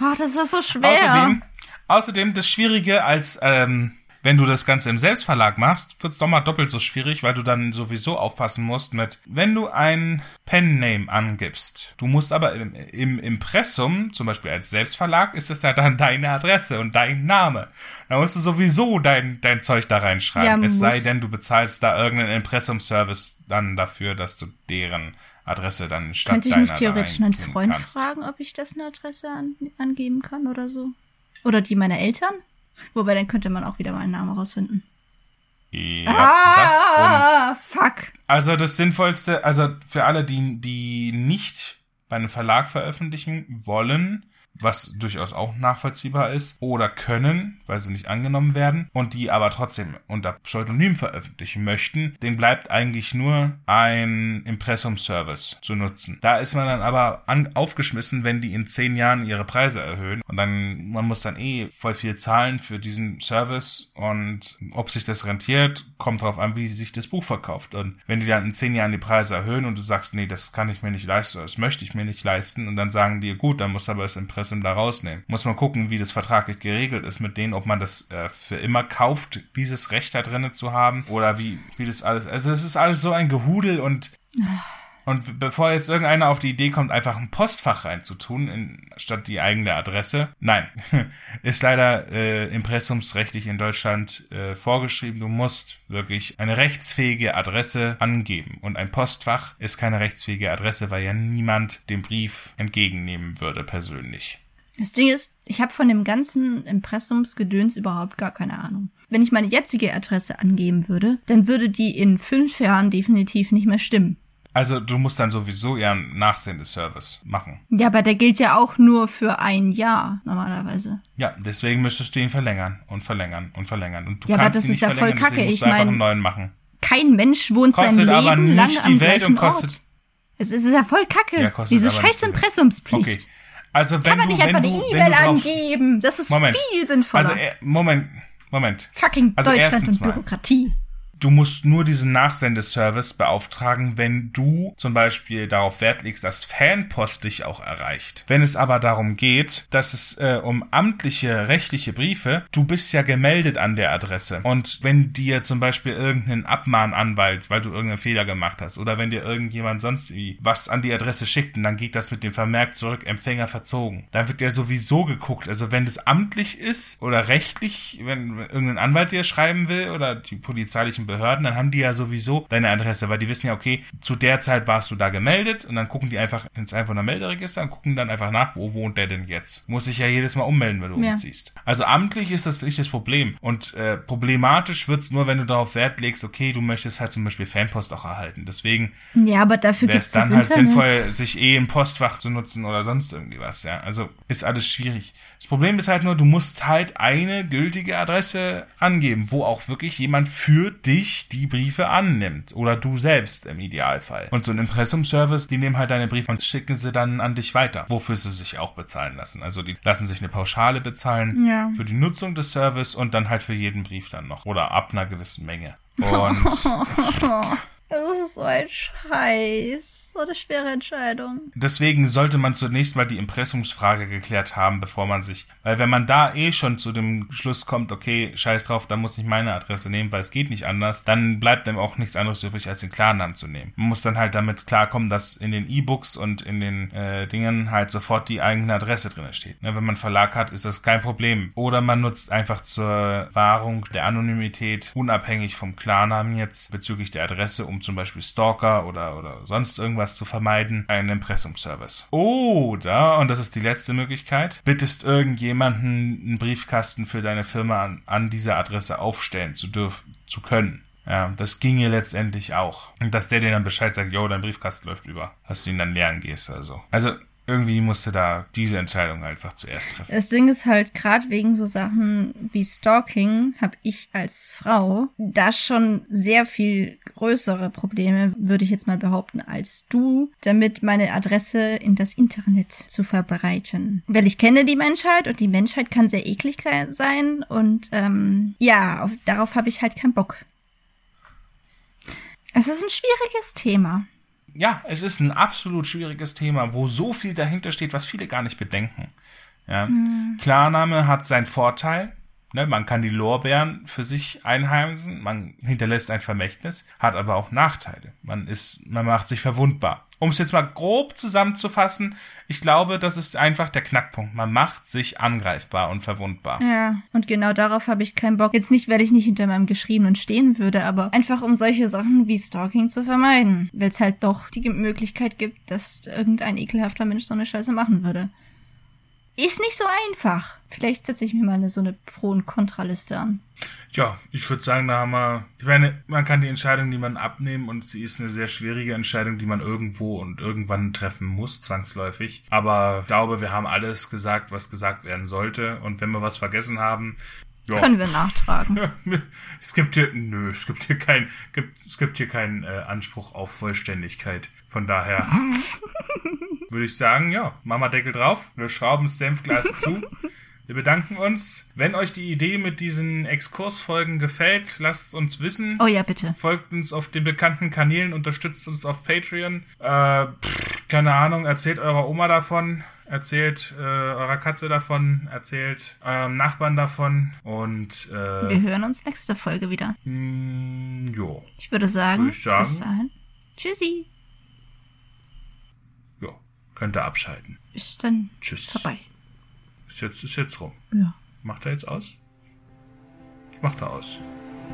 Oh, das ist so schwer. Außerdem, außerdem das Schwierige als, ähm, Wenn du das Ganze im Selbstverlag machst, wird's doch mal doppelt so schwierig, weil du dann sowieso aufpassen musst mit, wenn du ein Pen-Name angibst, du musst aber im, im Impressum, zum Beispiel als Selbstverlag, ist es ja dann deine Adresse und dein Name. Da musst du sowieso dein, dein Zeug da reinschreiben. Ja, es sei denn, du bezahlst da irgendeinen Impressum-Service dann dafür, dass du deren Adresse dann statt Könnte ich nicht theoretisch einen Freund kannst. fragen, ob ich das eine Adresse an, angeben kann oder so? Oder die meiner Eltern? Wobei, dann könnte man auch wieder meinen Namen rausfinden. Ja, das und ah, fuck. Also das Sinnvollste, also für alle, die, die nicht bei einem Verlag veröffentlichen wollen, was durchaus auch nachvollziehbar ist, oder können, weil sie nicht angenommen werden, und die aber trotzdem unter Pseudonym veröffentlichen möchten, den bleibt eigentlich nur ein Impressum-Service zu nutzen. Da ist man dann aber an, aufgeschmissen, wenn die in zehn Jahren ihre Preise erhöhen. Und dann, man muss dann eh voll viel zahlen für diesen Service und ob sich das rentiert, kommt drauf an, wie sich das Buch verkauft. Und wenn die dann in zehn Jahren die Preise erhöhen und du sagst, nee, das kann ich mir nicht leisten, das möchte ich mir nicht leisten, und dann sagen die, gut, dann musst du aber das Impressum da rausnehmen. Muss man gucken, wie das vertraglich geregelt ist mit denen, ob man das äh, für immer kauft, dieses Recht da drinnen zu haben, oder wie, wie das alles, also es ist alles so ein Gehudel und und bevor jetzt irgendeiner auf die Idee kommt, einfach ein Postfach reinzutun, in, statt die eigene Adresse, nein, [laughs] ist leider äh, impressumsrechtlich in Deutschland äh, vorgeschrieben. Du musst wirklich eine rechtsfähige Adresse angeben. Und ein Postfach ist keine rechtsfähige Adresse, weil ja niemand den Brief entgegennehmen würde persönlich. Das Ding ist, ich habe von dem ganzen Impressumsgedöns überhaupt gar keine Ahnung. Wenn ich meine jetzige Adresse angeben würde, dann würde die in fünf Jahren definitiv nicht mehr stimmen. Also du musst dann sowieso eher einen Nachsendeservice machen. Ja, aber der gilt ja auch nur für ein Jahr normalerweise. Ja, deswegen müsstest du ihn verlängern und verlängern und verlängern. Und du Ja, aber kannst das ihn ist nicht ja voll verlängern, kacke. Ich du einfach einen neuen machen. Kein Mensch wohnt sein Kostet Leben aber lang nicht am die Welt gleichen und kostet Ort. Es ist ja voll kacke. Ja, Diese aber scheiß Welt. Impressumspflicht. Okay. Also wenn Kann man du, nicht einfach du, die E-Mail angeben? Das ist Moment. viel sinnvoller. Also äh, Moment, Moment. Fucking also Deutschland und. Bürokratie. Du musst nur diesen Nachsendeservice beauftragen, wenn du zum Beispiel darauf Wert legst, dass Fanpost dich auch erreicht. Wenn es aber darum geht, dass es äh, um amtliche, rechtliche Briefe, du bist ja gemeldet an der Adresse. Und wenn dir zum Beispiel irgendein Abmahnanwalt, weil du irgendeinen Fehler gemacht hast, oder wenn dir irgendjemand sonst wie was an die Adresse schickt und dann geht das mit dem Vermerk zurück, Empfänger verzogen, dann wird ja sowieso geguckt. Also wenn das amtlich ist oder rechtlich, wenn irgendein Anwalt dir schreiben will oder die polizeilichen Behörden, dann haben die ja sowieso deine Adresse, weil die wissen ja, okay, zu der Zeit warst du da gemeldet und dann gucken die einfach ins Einwohner Melderegister und gucken dann einfach nach, wo wohnt der denn jetzt. Muss sich ja jedes Mal ummelden, wenn du Ja. umziehst. Also amtlich ist das nicht das Problem. Und äh, problematisch wird's nur, wenn du darauf Wert legst, okay, du möchtest halt zum Beispiel Fanpost auch erhalten. Deswegen Ja, aber dafür gibt's es das dann halt Internet. sinnvoll, sich eh ein Postfach zu nutzen oder sonst irgendwie was, ja. Also ist alles schwierig. Das Problem ist halt nur, du musst halt eine gültige Adresse angeben, wo auch wirklich jemand für dich die Briefe annimmt. Oder du selbst im Idealfall. Und so ein Impressum-Service, die nehmen halt deine Briefe und schicken sie dann an dich weiter, wofür sie sich auch bezahlen lassen. Also die lassen sich eine Pauschale bezahlen Ja. für die Nutzung des Service und dann halt für jeden Brief dann noch. Oder ab einer gewissen Menge. Und [laughs] [laughs] Das ist so ein Scheiß. So eine schwere Entscheidung. Deswegen sollte man zunächst mal die Impressumsfrage geklärt haben, bevor man sich, weil wenn man da eh schon zu dem Schluss kommt, okay, scheiß drauf, dann muss ich meine Adresse nehmen, weil es geht nicht anders, dann bleibt einem auch nichts anderes übrig, als den Klarnamen zu nehmen. Man muss dann halt damit klarkommen, dass in den E-Books und in den äh, Dingen halt sofort die eigene Adresse drin steht. Ne, wenn man Verlag hat, ist das kein Problem. Oder man nutzt einfach zur Wahrung der Anonymität, unabhängig vom Klarnamen jetzt, bezüglich der Adresse, um zum Beispiel Stalker oder, oder sonst irgendwas zu vermeiden, einen Impressumservice. Oder, und das ist die letzte Möglichkeit, bittest irgendjemanden einen Briefkasten für deine Firma an, an dieser Adresse aufstellen zu dürfen, zu können. Ja, das ginge letztendlich auch. Und dass der dir dann Bescheid sagt, yo, dein Briefkasten läuft über, dass du ihn dann leeren gehst oder so. Also, irgendwie musste da diese Entscheidung einfach zuerst treffen. Das Ding ist halt, gerade wegen so Sachen wie Stalking, habe ich als Frau da schon sehr viel größere Probleme, würde ich jetzt mal behaupten, als du, damit meine Adresse in das Internet zu verbreiten. Weil ich kenne die Menschheit und die Menschheit kann sehr eklig sein und ähm, ja, auf, darauf habe ich halt keinen Bock. Es ist ein schwieriges Thema. Ja, es ist ein absolut schwieriges Thema, wo so viel dahinter steht, was viele gar nicht bedenken. Ja. Klarname hat seinen Vorteil, Ne, man kann die Lorbeeren für sich einheimsen, man hinterlässt ein Vermächtnis, hat aber auch Nachteile. Man ist, man macht sich verwundbar. Um es jetzt mal grob zusammenzufassen, ich glaube, das ist einfach der Knackpunkt. Man macht sich angreifbar und verwundbar. Ja, und genau darauf habe ich keinen Bock. Jetzt nicht, weil ich nicht hinter meinem Geschriebenen stehen würde, aber einfach um solche Sachen wie Stalking zu vermeiden. Weil es halt doch die Möglichkeit gibt, dass irgendein ekelhafter Mensch so eine Scheiße machen würde. Ist nicht so einfach. Vielleicht setze ich mir mal eine, so eine Pro- und Kontraliste an. Ja, ich würde sagen, da haben wir. Ich meine, man kann die Entscheidung, die man abnehmen, und sie ist eine sehr schwierige Entscheidung, die man irgendwo und irgendwann treffen muss, zwangsläufig. Aber ich glaube, wir haben alles gesagt, was gesagt werden sollte. Und wenn wir was vergessen haben, ja. Können wir nachtragen. [laughs] es gibt hier, nö, es gibt hier kein, gibt, es gibt hier keinen äh, Anspruch auf Vollständigkeit. Von daher [laughs] würde ich sagen, ja, Mama Deckel drauf, wir schrauben das Senfglas [laughs] zu. Wir bedanken uns. Wenn euch die Idee mit diesen Exkursfolgen gefällt, lasst es uns wissen. Oh ja, bitte. Folgt uns auf den bekannten Kanälen, unterstützt uns auf Patreon. Äh, pff, keine Ahnung, erzählt eurer Oma davon, erzählt äh, eurer Katze davon, erzählt eurem Nachbarn davon und äh, Wir hören uns nächste Folge wieder. mh, jo, Ich würde sagen, Würde ich sagen. bis dahin. Tschüssi. Könnt ihr abschalten. Ist dann Tschüss. vorbei. Ist jetzt, ist jetzt rum. Ja. Macht er jetzt aus? Macht er aus.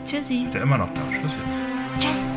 Tschüssi. Ist er immer noch da? Schluss jetzt. Tschüss.